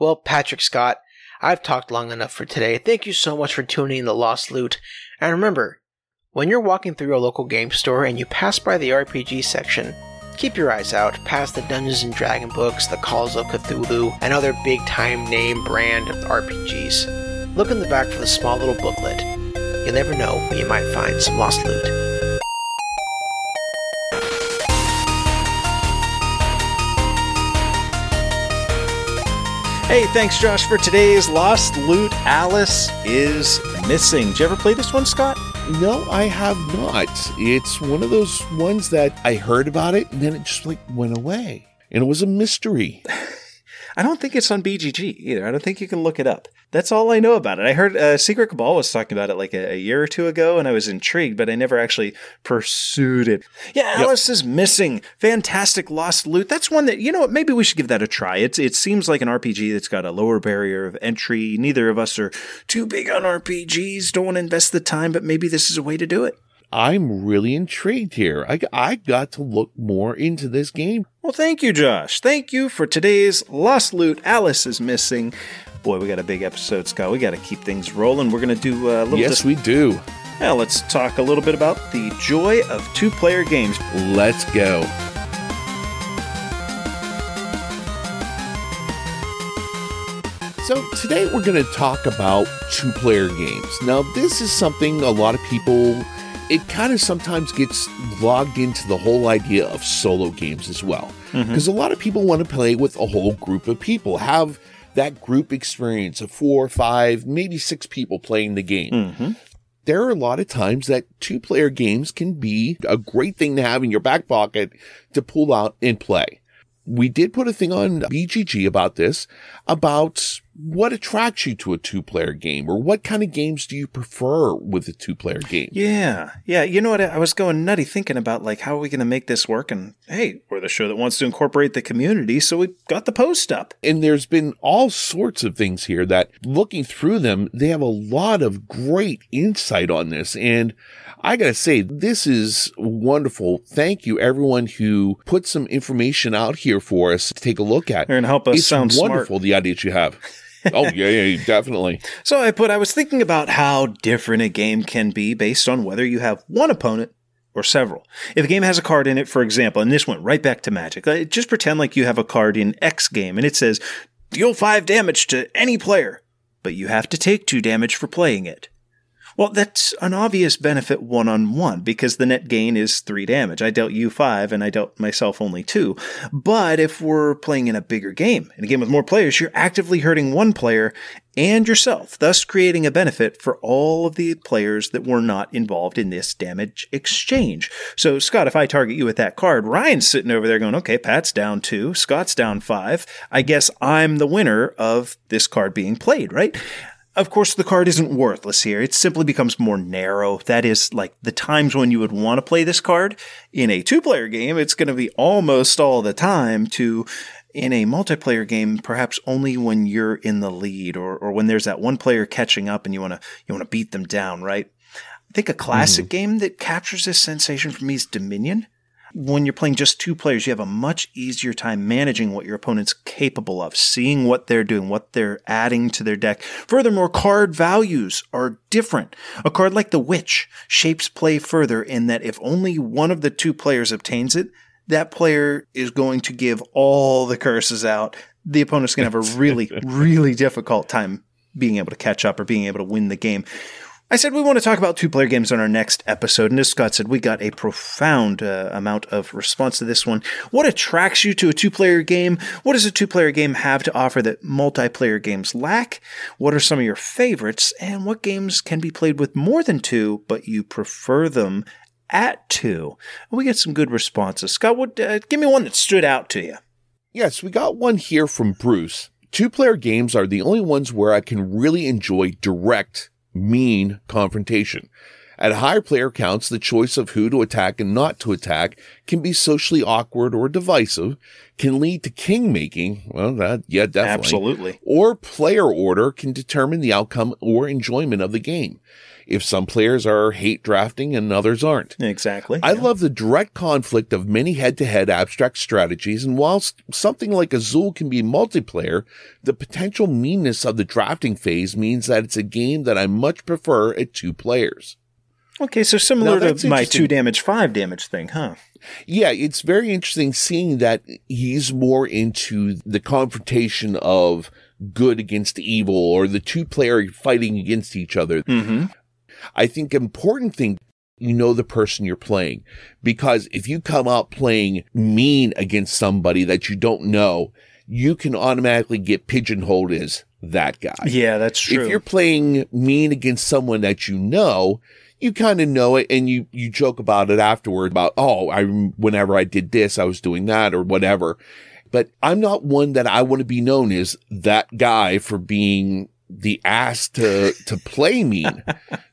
Well, Patrick Scott, I've talked long enough for today. Thank you so much for tuning in to Lost Loot. And remember, when you're walking through a local game store and you pass by the RPG section, keep your eyes out past the Dungeons and Dragon books, the Calls of Cthulhu, and other big time name brand of RPGs. Look in the back for the small little booklet. You never know you might find some lost loot. Hey, thanks, Josh, for today's Lost Loot. Alice is missing. Did you ever play this one, Scott? No, I have not. It's one of those ones that I heard about it and then it just like went away. And it was a mystery. I don't think it's on BGG either. I don't think you can look it up. That's all I know about it. I heard uh, Secret Cabal was talking about it like a, a, year or two ago, and I was intrigued, but I never actually pursued it. Yeah, yep. Alice is missing. Fantastic lost loot. That's one that you know. What, maybe we should give that a try. It's it seems like an RPG that's got a lower barrier of entry. Neither of us are too big on RPGs. Don't want to invest the time, but maybe this is a way to do it. I'm really intrigued here. I, I got to look more into this game. Well, thank you, Josh. Thank you for today's Lost Loot. Alice is missing. Boy, we got a big episode, Scott. We got to keep things rolling. We're going to do a little. Yes, dis- we do. Now, let's talk a little bit about the joy of two player games. Let's go. So, today we're going to talk about two player games. Now, this is something a lot of people it kind of sometimes gets logged into the whole idea of solo games as well. Because mm-hmm. a lot of people want to play with a whole group of people, have that group experience of four, five, maybe six people playing the game. Mm-hmm. There are a lot of times that two player games can be a great thing to have in your back pocket to pull out and play. We did put a thing on BGG about this, about what attracts you to a two player game or what kind of games do you prefer with a two player game? Yeah. Yeah. You know what? I was going nutty thinking about like, how are we going to make this work? And hey, we're the show that wants to incorporate the community. So we got the post up. And there's been all sorts of things here that looking through them, they have a lot of great insight on this. And I got to say, this is wonderful. Thank you, everyone who put some information out here for us to take a look at. And help us it's sound wonderful, smart. the ideas you have. Oh yeah, yeah, definitely. So I put I was thinking about how different a game can be based on whether you have one opponent or several. If a game has a card in it, for example, and this went right back to Magic, just pretend like you have a card in X game and it says deal five damage to any player, but you have to take two damage for playing it. Well, that's an obvious benefit one on one because the net gain is three damage. I dealt you five and I dealt myself only two. But if we're playing in a bigger game, in a game with more players, you're actively hurting one player and yourself, thus creating a benefit for all of the players that were not involved in this damage exchange. So, Scott, if I target you with that card, Ryan's sitting over there going, okay, Pat's down two, Scott's down five. I guess I'm the winner of this card being played, right? Of course, the card isn't worthless here. It simply becomes more narrow. That is, like the times when you would want to play this card in a two player game, it's going to be almost all the time to in a multiplayer game, perhaps only when you're in the lead or, or when there's that one player catching up and you want to, you want to beat them down, right? I think a classic mm-hmm. game that captures this sensation for me is Dominion when you're playing just two players, you have a much easier time managing what your opponent's capable of, seeing what they're doing, what they're adding to their deck. Furthermore, card values are different. A card like the Witch shapes play further in that if only one of the two players obtains it, that player is going to give all the curses out. The opponent's going to have a really, really difficult time being able to catch up or being able to win the game. I said we want to talk about two player games on our next episode, and as Scott said, we got a profound uh, amount of response to this one. What attracts you to a two player game? What does a two player game have to offer that multiplayer games lack? What are some of your favorites? And what games can be played with more than two, but you prefer them at two? And we get some good responses. Scott, what, uh, give me one that stood out to you. Yes, we got one here from Bruce. Two player games are the only ones where I can really enjoy direct mean confrontation. At higher player counts, the choice of who to attack and not to attack can be socially awkward or divisive, can lead to king making. Well, that, yeah, definitely. Absolutely. Or player order can determine the outcome or enjoyment of the game. If some players are hate drafting and others aren't. Exactly. I yeah. love the direct conflict of many head to head abstract strategies. And whilst something like Azul can be multiplayer, the potential meanness of the drafting phase means that it's a game that I much prefer at two players. Okay, so similar that's to my two damage, five damage thing, huh? Yeah, it's very interesting seeing that he's more into the confrontation of good against evil or the two player fighting against each other. Mm-hmm. I think important thing you know the person you're playing because if you come out playing mean against somebody that you don't know, you can automatically get pigeonholed as that guy. Yeah, that's true. If you're playing mean against someone that you know, you kind of know it and you, you joke about it afterward about, oh, I, whenever I did this, I was doing that or whatever. But I'm not one that I want to be known as that guy for being the ass to, to play mean.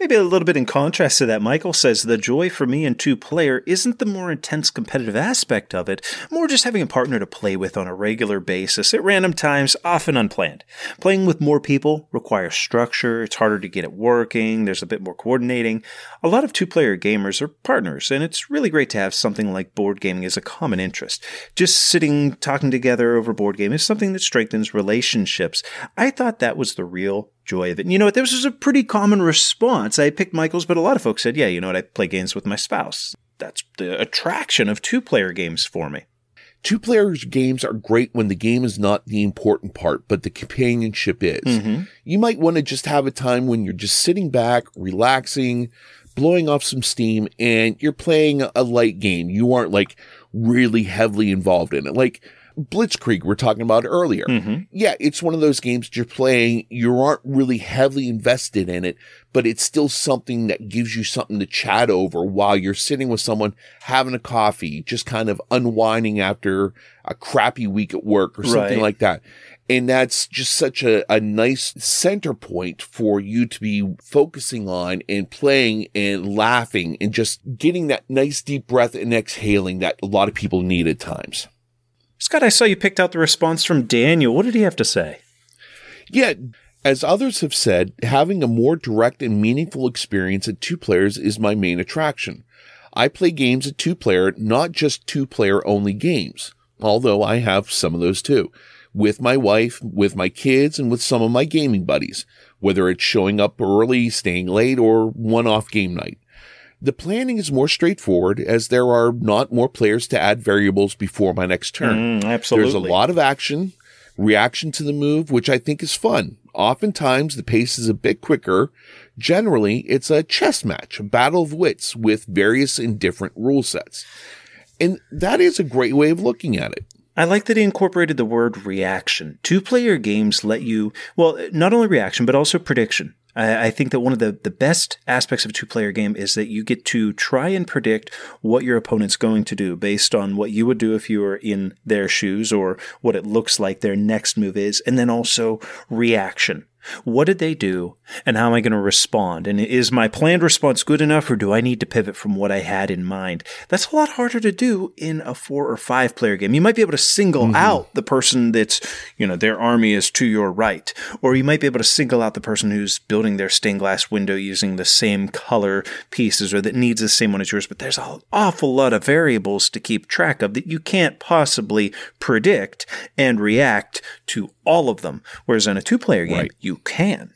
Maybe a little bit in contrast to that, Michael says the joy for me in two player isn't the more intense competitive aspect of it, more just having a partner to play with on a regular basis at random times, often unplanned. Playing with more people requires structure, it's harder to get it working, there's a bit more coordinating. A lot of two player gamers are partners, and it's really great to have something like board gaming as a common interest. Just sitting talking together over board game is something that strengthens relationships. I thought that was the real joy of it. And you know what? This was a pretty common response. I picked Michael's, but a lot of folks said, yeah, you know what? I play games with my spouse. That's the attraction of two player games for me. Two player games are great when the game is not the important part, but the companionship is. Mm-hmm. You might want to just have a time when you're just sitting back, relaxing, blowing off some steam, and you're playing a light game. You aren't like really heavily involved in it. Like Blitzkrieg, we're talking about earlier. Mm-hmm. Yeah, it's one of those games that you're playing, you aren't really heavily invested in it, but it's still something that gives you something to chat over while you're sitting with someone having a coffee, just kind of unwinding after a crappy week at work or something Right. like that. And that's just such a, a nice center point for you to be focusing on and playing and laughing and just getting that nice deep breath and exhaling that a lot of people need at times. Scott, I saw you picked out the response from Daniel. What did he have to say? Yeah, as others have said, having a more direct and meaningful experience at two players is my main attraction. I play games at two player, not just two player only games, although I have some of those too, with my wife, with my kids, and with some of my gaming buddies, whether it's showing up early, staying late, or one off game night. The planning is more straightforward as there are not more players to add variables before my next turn. Mm, absolutely. There's a lot of action, reaction to the move, which I think is fun. Oftentimes the pace is a bit quicker. Generally, it's a chess match, a battle of wits with various and different rule sets. And that is a great way of looking at it. I like that he incorporated the word reaction. Two player games let you, well, not only reaction, but also prediction. I, think that one of the, the best aspects of a two player game is that you get to try and predict what your opponent's going to do based on what you would do if you were in their shoes or what it looks like their next move is, and then also reaction. What did they do? And how am I going to respond? And is my planned response good enough or do I need to pivot from what I had in mind? That's a lot harder to do in a four or five player game. You might be able to single mm-hmm. out the person that's, you know, their army is to your right. Or you might be able to single out the person who's building their stained glass window using the same color pieces or that needs the same one as yours. But there's an awful lot of variables to keep track of that you can't possibly predict and react to all of them. Whereas in a two player game, right. you can.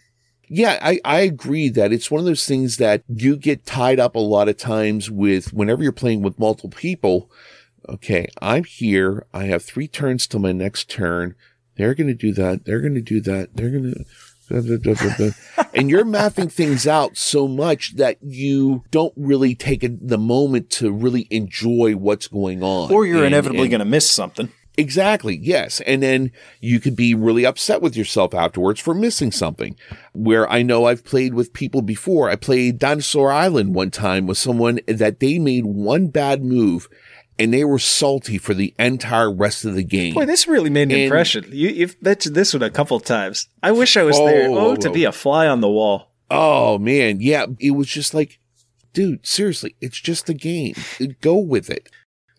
Yeah, I, I agree that it's one of those things that you get tied up a lot of times with whenever you're playing with multiple people. Okay, I'm here. I have three turns till my next turn. They're going to do that. They're going to do that. They're going to. and you're mapping things out so much that you don't really take a, the moment to really enjoy what's going on. Or you're and, inevitably going to miss something. Exactly. Yes. And then you could be really upset with yourself afterwards for missing something. Where I know I've played with people before. I played Dinosaur Island one time with someone that they made one bad move and they were salty for the entire rest of the game. Boy, this really made an and, impression. You, you've mentioned this one a couple times. I wish I was oh, there. Oh, oh to be a fly on the wall. Oh man, yeah. It was just like, dude, seriously, it's just a game. Go with it.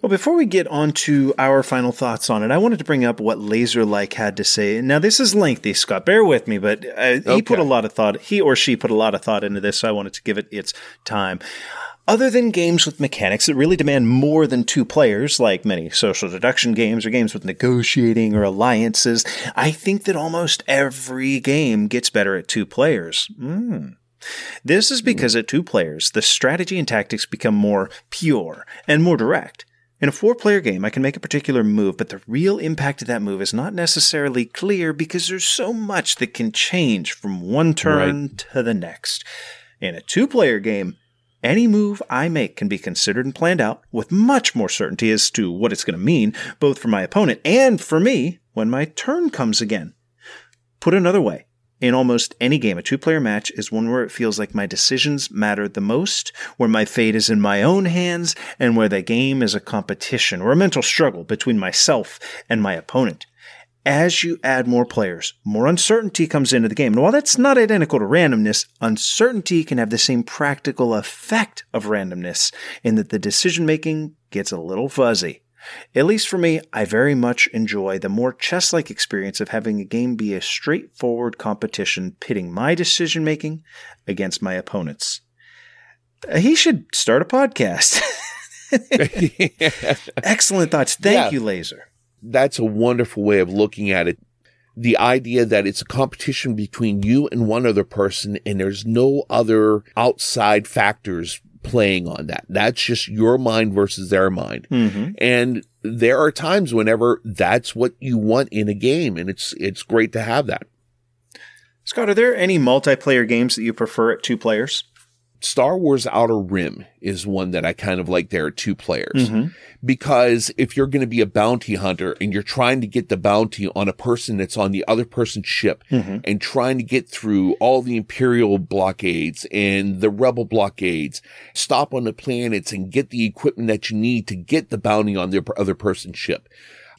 Well, before we get on to our final thoughts on it, I wanted to bring up what Laserlike had to say. Now, this is lengthy, Scott. Bear with me, but uh, okay. he put a lot of thought, he or she put a lot of thought into this, so I wanted to give it its time. Other than games with mechanics that really demand more than two players, like many social deduction games or games with negotiating or alliances, I think that almost every game gets better at two players. Mm. This is because at two players, the strategy and tactics become more pure and more direct. In a four player game, I can make a particular move, but the real impact of that move is not necessarily clear because there's so much that can change from one turn right. to the next. In a two player game, any move I make can be considered and planned out with much more certainty as to what it's going to mean, both for my opponent and for me when my turn comes again. Put another way, in almost any game, a two player match is one where it feels like my decisions matter the most, where my fate is in my own hands, and where the game is a competition or a mental struggle between myself and my opponent. As you add more players, more uncertainty comes into the game. And while that's not identical to randomness, uncertainty can have the same practical effect of randomness in that the decision making gets a little fuzzy. At least for me, I very much enjoy the more chess like experience of having a game be a straightforward competition pitting my decision making against my opponents. Uh, he should start a podcast. Excellent thoughts. Thank yeah, you, Laser. That's a wonderful way of looking at it. The idea that it's a competition between you and one other person, and there's no other outside factors playing on that. That's just your mind versus their mind. Mm-hmm. And there are times whenever that's what you want in a game and it's it's great to have that. Scott, are there any multiplayer games that you prefer at two players? Star Wars Outer Rim is one that I kind of like there are two players. Mm-hmm. Because if you're going to be a bounty hunter and you're trying to get the bounty on a person that's on the other person's ship mm-hmm. and trying to get through all the Imperial blockades and the Rebel blockades, stop on the planets and get the equipment that you need to get the bounty on the other person's ship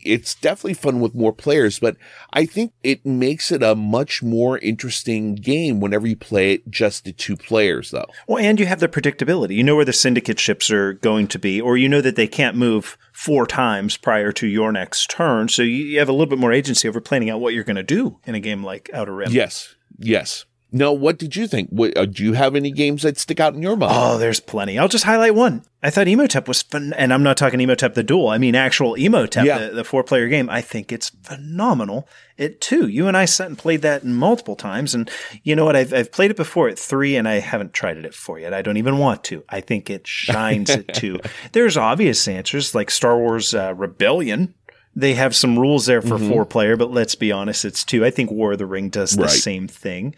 it's definitely fun with more players, but I think it makes it a much more interesting game whenever you play it just the two players, though. Well, and you have the predictability. You know where the syndicate ships are going to be, or you know that they can't move four times prior to your next turn. So you have a little bit more agency over planning out what you're going to do in a game like Outer Rim. Yes. Yes. No, what did you think? What, uh, do you have any games that stick out in your mind? Oh, there's plenty. I'll just highlight one. I thought Imhotep was fun, and I'm not talking Imhotep the Duel. I mean actual Imhotep, yeah. the, the four player game. I think it's phenomenal. It too. You and I sat and played that multiple times, and you know what? I've, I've played it before at three, and I haven't tried it at four yet. I don't even want to. I think it shines at two. There's obvious answers like Star Wars uh, Rebellion, they have some rules there for mm-hmm. four player, but let's be honest, it's two. I think War of the Ring does the right. same thing.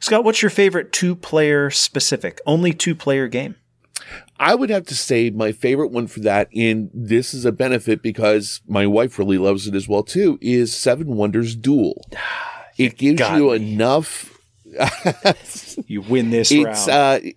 Scott, what's your favorite two player specific, only two player game? I would have to say my favorite one for that, and this is a benefit because my wife really loves it as well too, is Seven Wonders Duel. it gives you enough. you win this it's, round. Uh,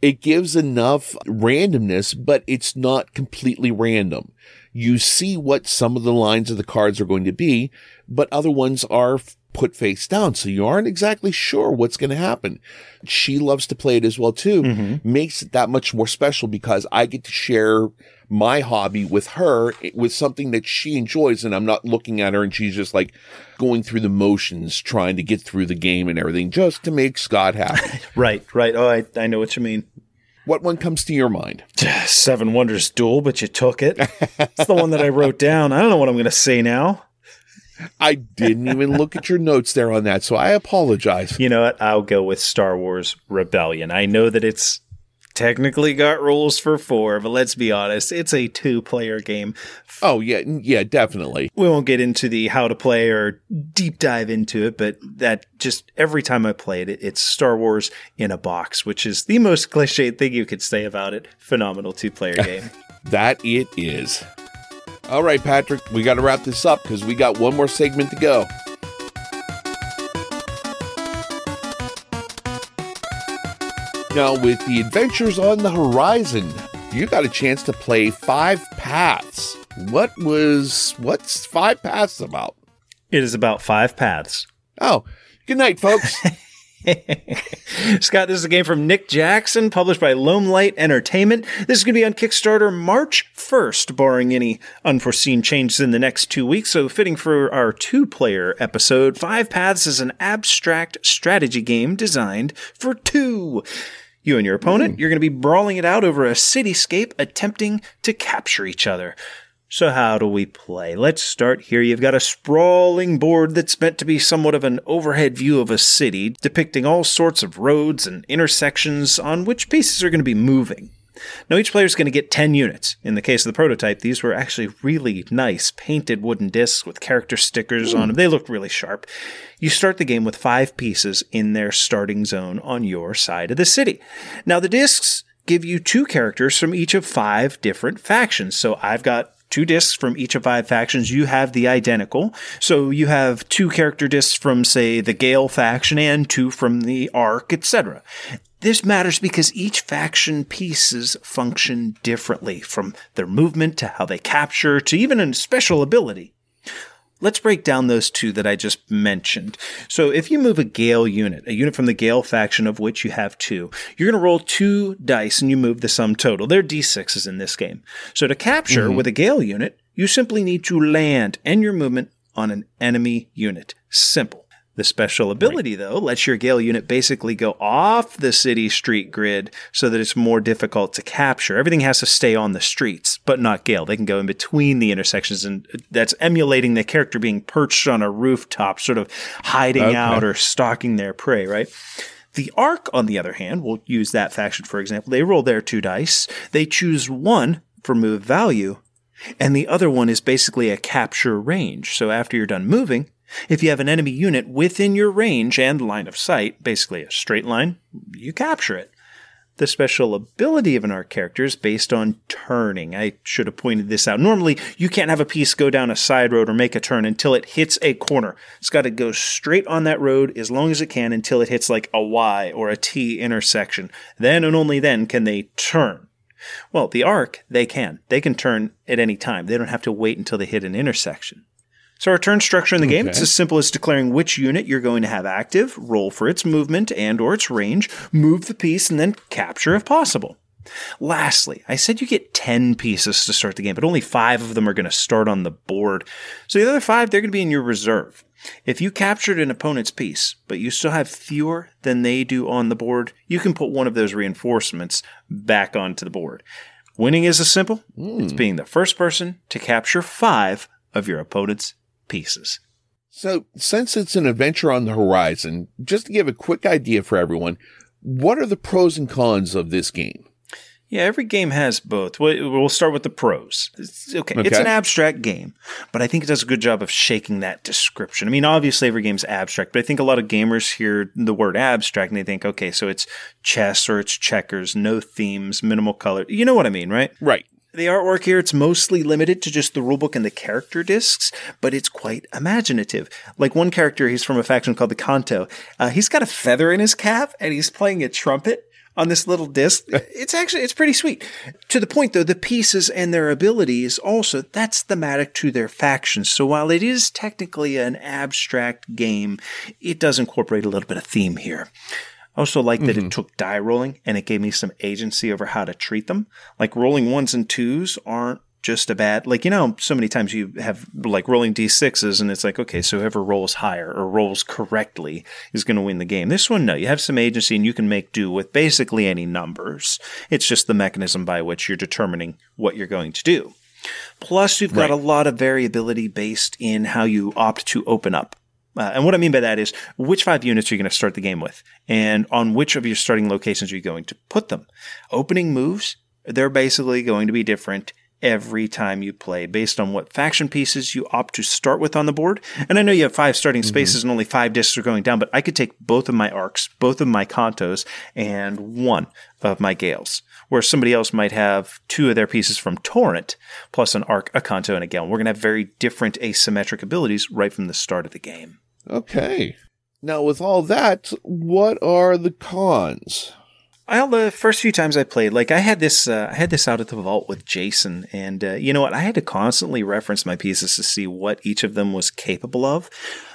it gives enough randomness, but it's not completely random. You see what some of the lines of the cards are going to be, but other ones are put face down. So you aren't exactly sure what's going to happen. She loves to play it as well too. Mm-hmm. Makes it that much more special because I get to share my hobby with her with something that she enjoys. And I'm not looking at her and she's just like going through the motions, trying to get through the game and everything just to make Scott happy. Right, right. Oh, I, I know what you mean. what one comes to your mind? Seven Wonders Duel, but you took it. It's the one that I wrote down. I don't know what I'm going to say now. I didn't even look at your notes there on that. So I apologize. You know what? I'll go with Star Wars Rebellion. I know that it's technically got rules for four, but let's be honest, it's a two player game. Oh yeah, yeah, definitely. We won't get into the how to play or deep dive into it, but that just every time I play it, it's Star Wars in a box, which is the most cliched thing you could say about it. Phenomenal two player game. That it is. All right, Patrick, we got to wrap this up because we got one more segment to go. Now, with the adventures on the horizon, you got a chance to play Five Paths. What was what's Five Paths about? it is about five paths. Oh, good night, folks. Scott, this is a game from Nick Jackson, published by Lone Light Entertainment. This is going to be on Kickstarter March 1st, barring any unforeseen changes in the next two weeks. So, fitting for our two player episode, Five Paths is an abstract strategy game designed for two. You and your opponent, hmm. you're going to be brawling it out over a cityscape, attempting to capture each other. So, how do we play? Let's start here. You've got a sprawling board that's meant to be somewhat of an overhead view of a city, depicting all sorts of roads and intersections on which pieces are going to be moving. Now, each player is going to get 10 units. In the case of the prototype, these were actually really nice painted wooden discs with character stickers on hmm. them. They looked really sharp. You start the game with five pieces in their starting zone on your side of the city. Now, the discs give you two characters from each of five different factions. So I've got two discs from each of five factions. You have the identical. So you have two character discs from, say, the Gale faction and two from the Ark, etc. This matters because each faction pieces function differently, from their movement to how they capture to even a special ability. Let's break down those two that I just mentioned. So, if you move a Gale unit, a unit from the Gale faction of which you have two, you're going to roll two dice and you move the sum total. They're d6s in this game. So, to capture mm-hmm. with a Gale unit, you simply need to land and your movement on an enemy unit. Simple. The special ability, though, lets your Gale unit basically go off the city street grid so that it's more difficult to capture. Everything has to stay on the streets, but not Gale. They can go in between the intersections, and that's emulating the character being perched on a rooftop, sort of hiding Okay. out or stalking their prey, right? The Ark, on the other hand, we'll use that faction for example. They roll their two dice. They choose one for move value, and the other one is basically a capture range. So after you're done moving, if you have an enemy unit within your range and line of sight, basically a straight line, you capture it. The special ability of an arc character is based on turning. I should have pointed this out. Normally, you can't have a piece go down a side road or make a turn until it hits a corner. It's got to go straight on that road as long as it can until it hits like a Y or a T intersection. Then and only then can they turn. Well, the arc, they can. They can turn at any time. They don't have to wait until they hit an intersection. So our turn structure in the game, it's as simple as declaring which unit you're going to have active, roll for its movement and or its range, move the piece, and then capture if possible. Lastly, I said you get 10 pieces to start the game, but only five of them are going to start on the board. So the other five, they're going to be in your reserve. If you captured an opponent's piece, but you still have fewer than they do on the board, you can put one of those reinforcements back onto the board. Winning is as simple it's hmm. being the first person to capture five of your opponent's pieces. So, since it's an adventure on the horizon, just to give a quick idea for everyone, what are the pros and cons of this game? Yeah, every game has both. We'll start with the pros. It's, okay, it's an abstract game, but I think it does a good job of shaking that description. I mean, obviously every game's abstract, but I think a lot of gamers hear the word abstract and they think, okay, so it's chess or it's checkers, no themes, minimal color. You know what I mean, right? Right. The artwork here, it's mostly limited to just the rulebook and the character discs, but it's quite imaginative. Like one character, he's from a faction called the Kanto. Uh, he's got a feather in his cap and he's playing a trumpet on this little disc. It's actually it's pretty sweet. To the point though, the pieces and their abilities also that's thematic to their factions. So while it is technically an abstract game, it does incorporate a little bit of theme here. I also like that Mm-hmm. it took die rolling and it gave me some agency over how to treat them. Like rolling ones and twos aren't just a bad like you know so many times you have like rolling d6s and it's like okay so whoever rolls higher or rolls correctly is going to win the game this one no you have some agency and you can make do with basically any numbers it's just the mechanism by which you're determining what you're going to do plus you've got Right. a lot of variability based in how you opt to open up uh, and what I mean by that is which five units are you going to start the game with, and on which of your starting locations are you going to put them. Opening moves, they're basically going to be different every time you play based on what faction pieces you opt to start with on the board. And I know you have five starting spaces and only five discs are going down, but I could take both of my arcs, both of my cantos, and one of my gales. Where somebody else might have two of their pieces from Torrent, plus an arc, a canto, and a gale. We're going to have very different asymmetric abilities right from the start of the game. Okay. Now, with all that, what are the cons? Well, the first few times I played, like I had this, uh, I had this out at the vault with Jason, and uh, you know what? I had to constantly reference my pieces to see what each of them was capable of.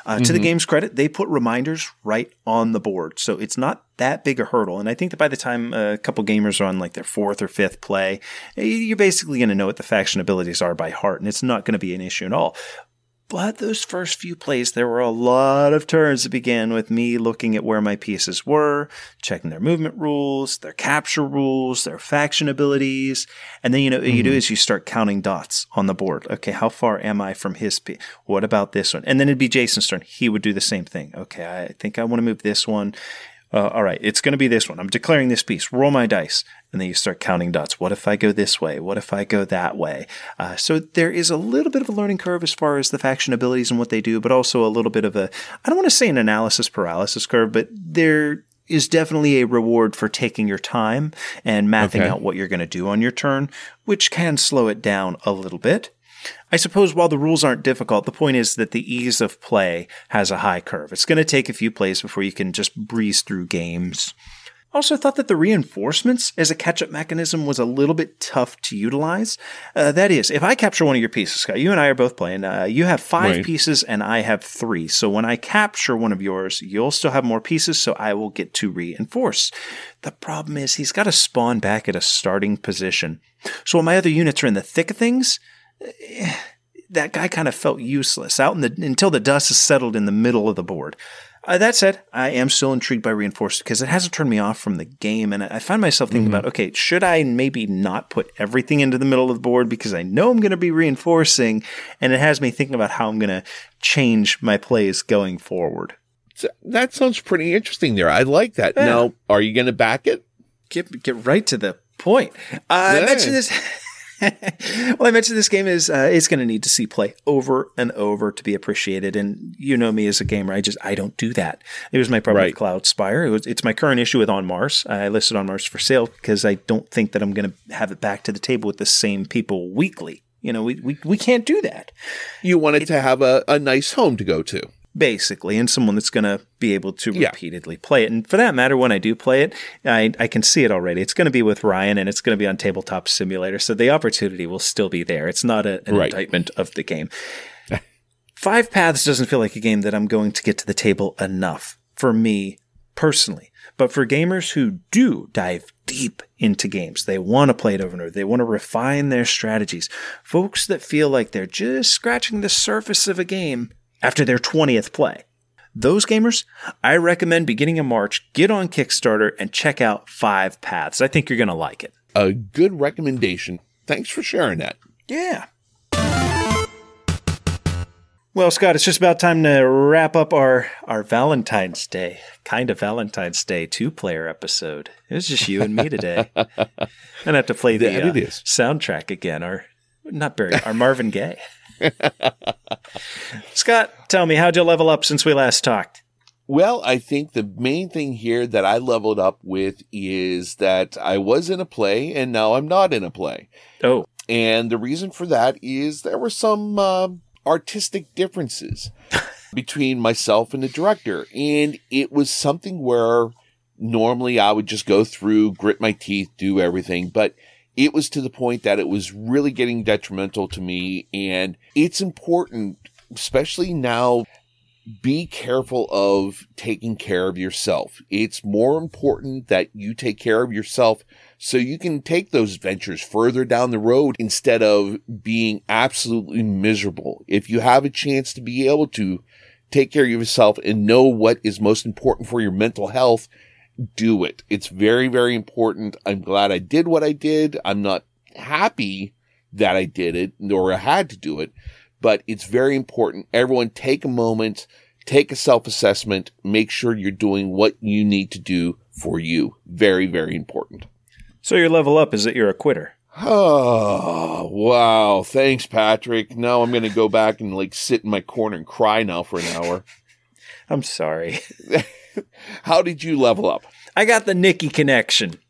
Uh, To the game's credit, they put reminders right on the board, so it's not that big a hurdle. And I think that by the time a couple gamers are on like their fourth or fifth play, eh, you're basically going to know what the faction abilities are by heart, and it's not going to be an issue at all. But those first few plays, there were a lot of turns that began with me looking at where my pieces were, checking their movement rules, their capture rules, their faction abilities. And then, you know, what you do is you start counting dots on the board. Okay, how far am I from his piece? What about this one? And then it'd be Jason's turn. He would do the same thing. Okay, I think I want to move this one. Uh, all right, it's going to be this one. I'm declaring this piece. Roll my dice. And then you start counting dots. What if I go this way? What if I go that way? Uh, so there is a little bit of a learning curve as far as the faction abilities and what they do, but also a little bit of a, I don't want to say an analysis paralysis curve, but there is definitely a reward for taking your time and mapping Okay. out what you're going to do on your turn, which can slow it down a little bit. I suppose while the rules aren't difficult, the point is that the ease of play has a high curve. It's going to take a few plays before you can just breeze through games. Also, thought that the reinforcements as a catch up mechanism was a little bit tough to utilize. Uh, that is, if I capture one of your pieces, Scott, you and I are both playing, uh, you have five Right. pieces and I have three. So when I capture one of yours, you'll still have more pieces, so I will get to reinforce. The problem is he's got to spawn back at a starting position. So when my other units are in the thick of things, that guy kind of felt useless out in the until the dust is settled in the middle of the board. Uh, that said, I am still intrigued by Reinforced because it hasn't turned me off from the game, and I find myself thinking about, okay, should I maybe not put everything into the middle of the board because I know I'm going to be reinforcing, and it has me thinking about how I'm going to change my plays going forward. That sounds pretty interesting there. I like that. Yeah. Now, are you going to back it? Get get right to the point. Uh, I mentioned this. well, I mentioned this game is uh, it's going to need to see play over and over to be appreciated, and you know me as a gamer, I just I don't do that. It was my problem Right. with Cloudspire. It was, it's my current issue with On Mars. I listed On Mars for sale because I don't think that I'm going to have it back to the table with the same people weekly. You know, we we, we can't do that You want it to have a, a nice home to go to. Basically, and someone that's going to be able to Yeah. repeatedly play it. And for that matter, when I do play it, I, I can see it already. It's going to be with Ryan and it's going to be on Tabletop Simulator. So the opportunity will still be there. It's not a, an Right. indictment of the game. Five Paths doesn't feel like a game that I'm going to get to the table enough for me personally. But for gamers who do dive deep into games, they want to play it over and over, they want to refine their strategies, folks that feel like they're just scratching the surface of a game after their 20th play. Those gamers, I recommend beginning in March, get on Kickstarter and check out Five Paths. I think you're going to like it. A good recommendation. Thanks for sharing that. Yeah. Well, Scott, it's just about time to wrap up our, our Valentine's Day, kind of Valentine's Day two player episode. It was just you and me today. I'm gonna have to play the it uh, soundtrack again, our not Barry, our Marvin Gaye. Scott, tell me, how'd you level up since we last talked? Well, I think the main thing here that I leveled up with is that I was in a play and now I'm not in a play. Oh, And the reason for that is there were some uh, artistic differences between myself and the director. And it was something where Normally, I would just go through, grit my teeth, do everything, but it was to the point that it was really getting detrimental to me. And it's important, especially now, be careful of taking care of yourself. It's more important that you take care of yourself so you can take those ventures further down the road instead of being absolutely miserable. If you have a chance to be able to take care of yourself and know what is most important for your mental health, do it. It's very, very important. I'm glad I did what I did. I'm not happy that I did it nor I had to do it, but it's very important. Everyone take a moment, take a self assessment, make sure you're doing what you need to do for you. Very, very important. So your level up is that you're a quitter. Oh, wow. Thanks, Patrick. Now I'm going to go back and like sit in my corner and cry now for an hour. I'm sorry. How did you level up? I got the Nikki connection.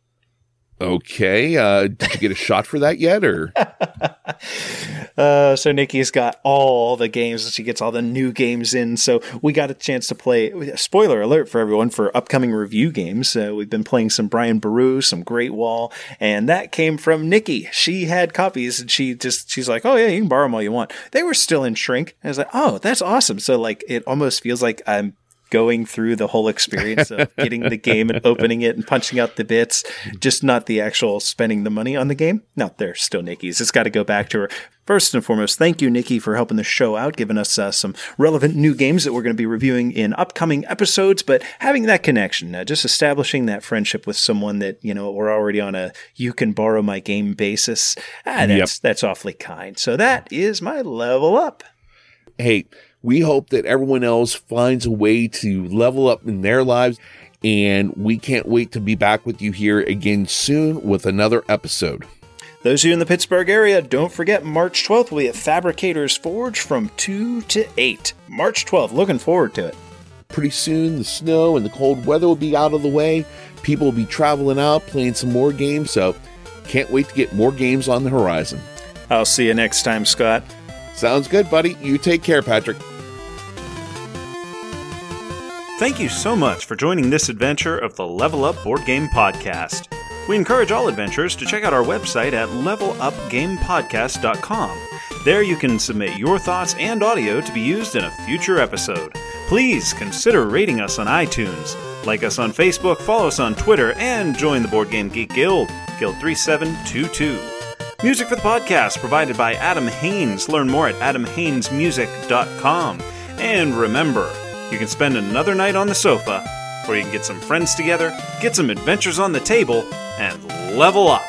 Okay. Uh, did you get a shot for that yet, or? uh, so Nikki's got all the games. She gets all the new games in. So we got a chance to play. Spoiler alert for everyone for upcoming review games. Uh, we've been playing some Brian Boru, some Great Wall, and that came from Nikki. She had copies, and she just she's like, "Oh yeah, you can borrow them all you want." They were still in shrink. I was like, "Oh, that's awesome." So like, it almost feels like I'm going through the whole experience of getting the game and opening it and punching out the bits, just not the actual spending the money on the game. No, they're still Nikki's. It's got to go back to her. First and foremost, thank you, Nikki, for helping the show out, giving us uh, some relevant new games that we're going to be reviewing in upcoming episodes. But having that connection, uh, just establishing that friendship with someone that you know we're already on a you can borrow my game basis, ah, that's yep. that's awfully kind. So that is my level up. Hey, we hope that everyone else finds a way to level up in their lives. And we can't wait to be back with you here again soon with another episode. Those of you in the Pittsburgh area, don't forget March 12th will be at Fabricators Forge from 2 to 8. March 12th, looking forward to it. Pretty soon, the snow and the cold weather will be out of the way. People will be traveling out, playing some more games, so can't wait to get more games on the horizon. I'll see you next time, Scott. Sounds good, buddy. You take care, Patrick. Thank you so much for joining this adventure of the Level Up Board Game Podcast. We encourage all adventurers to check out our website at levelupgamepodcast.com. There you can submit your thoughts and audio to be used in a future episode. Please consider rating us on iTunes, like us on Facebook, follow us on Twitter, and join the Board Game Geek Guild, Guild 3722. Music for the podcast provided by Adam Haynes. Learn more at adamhaynesmusic.com. And remember, you can spend another night on the sofa, or you can get some friends together, get some adventures on the table, and level up.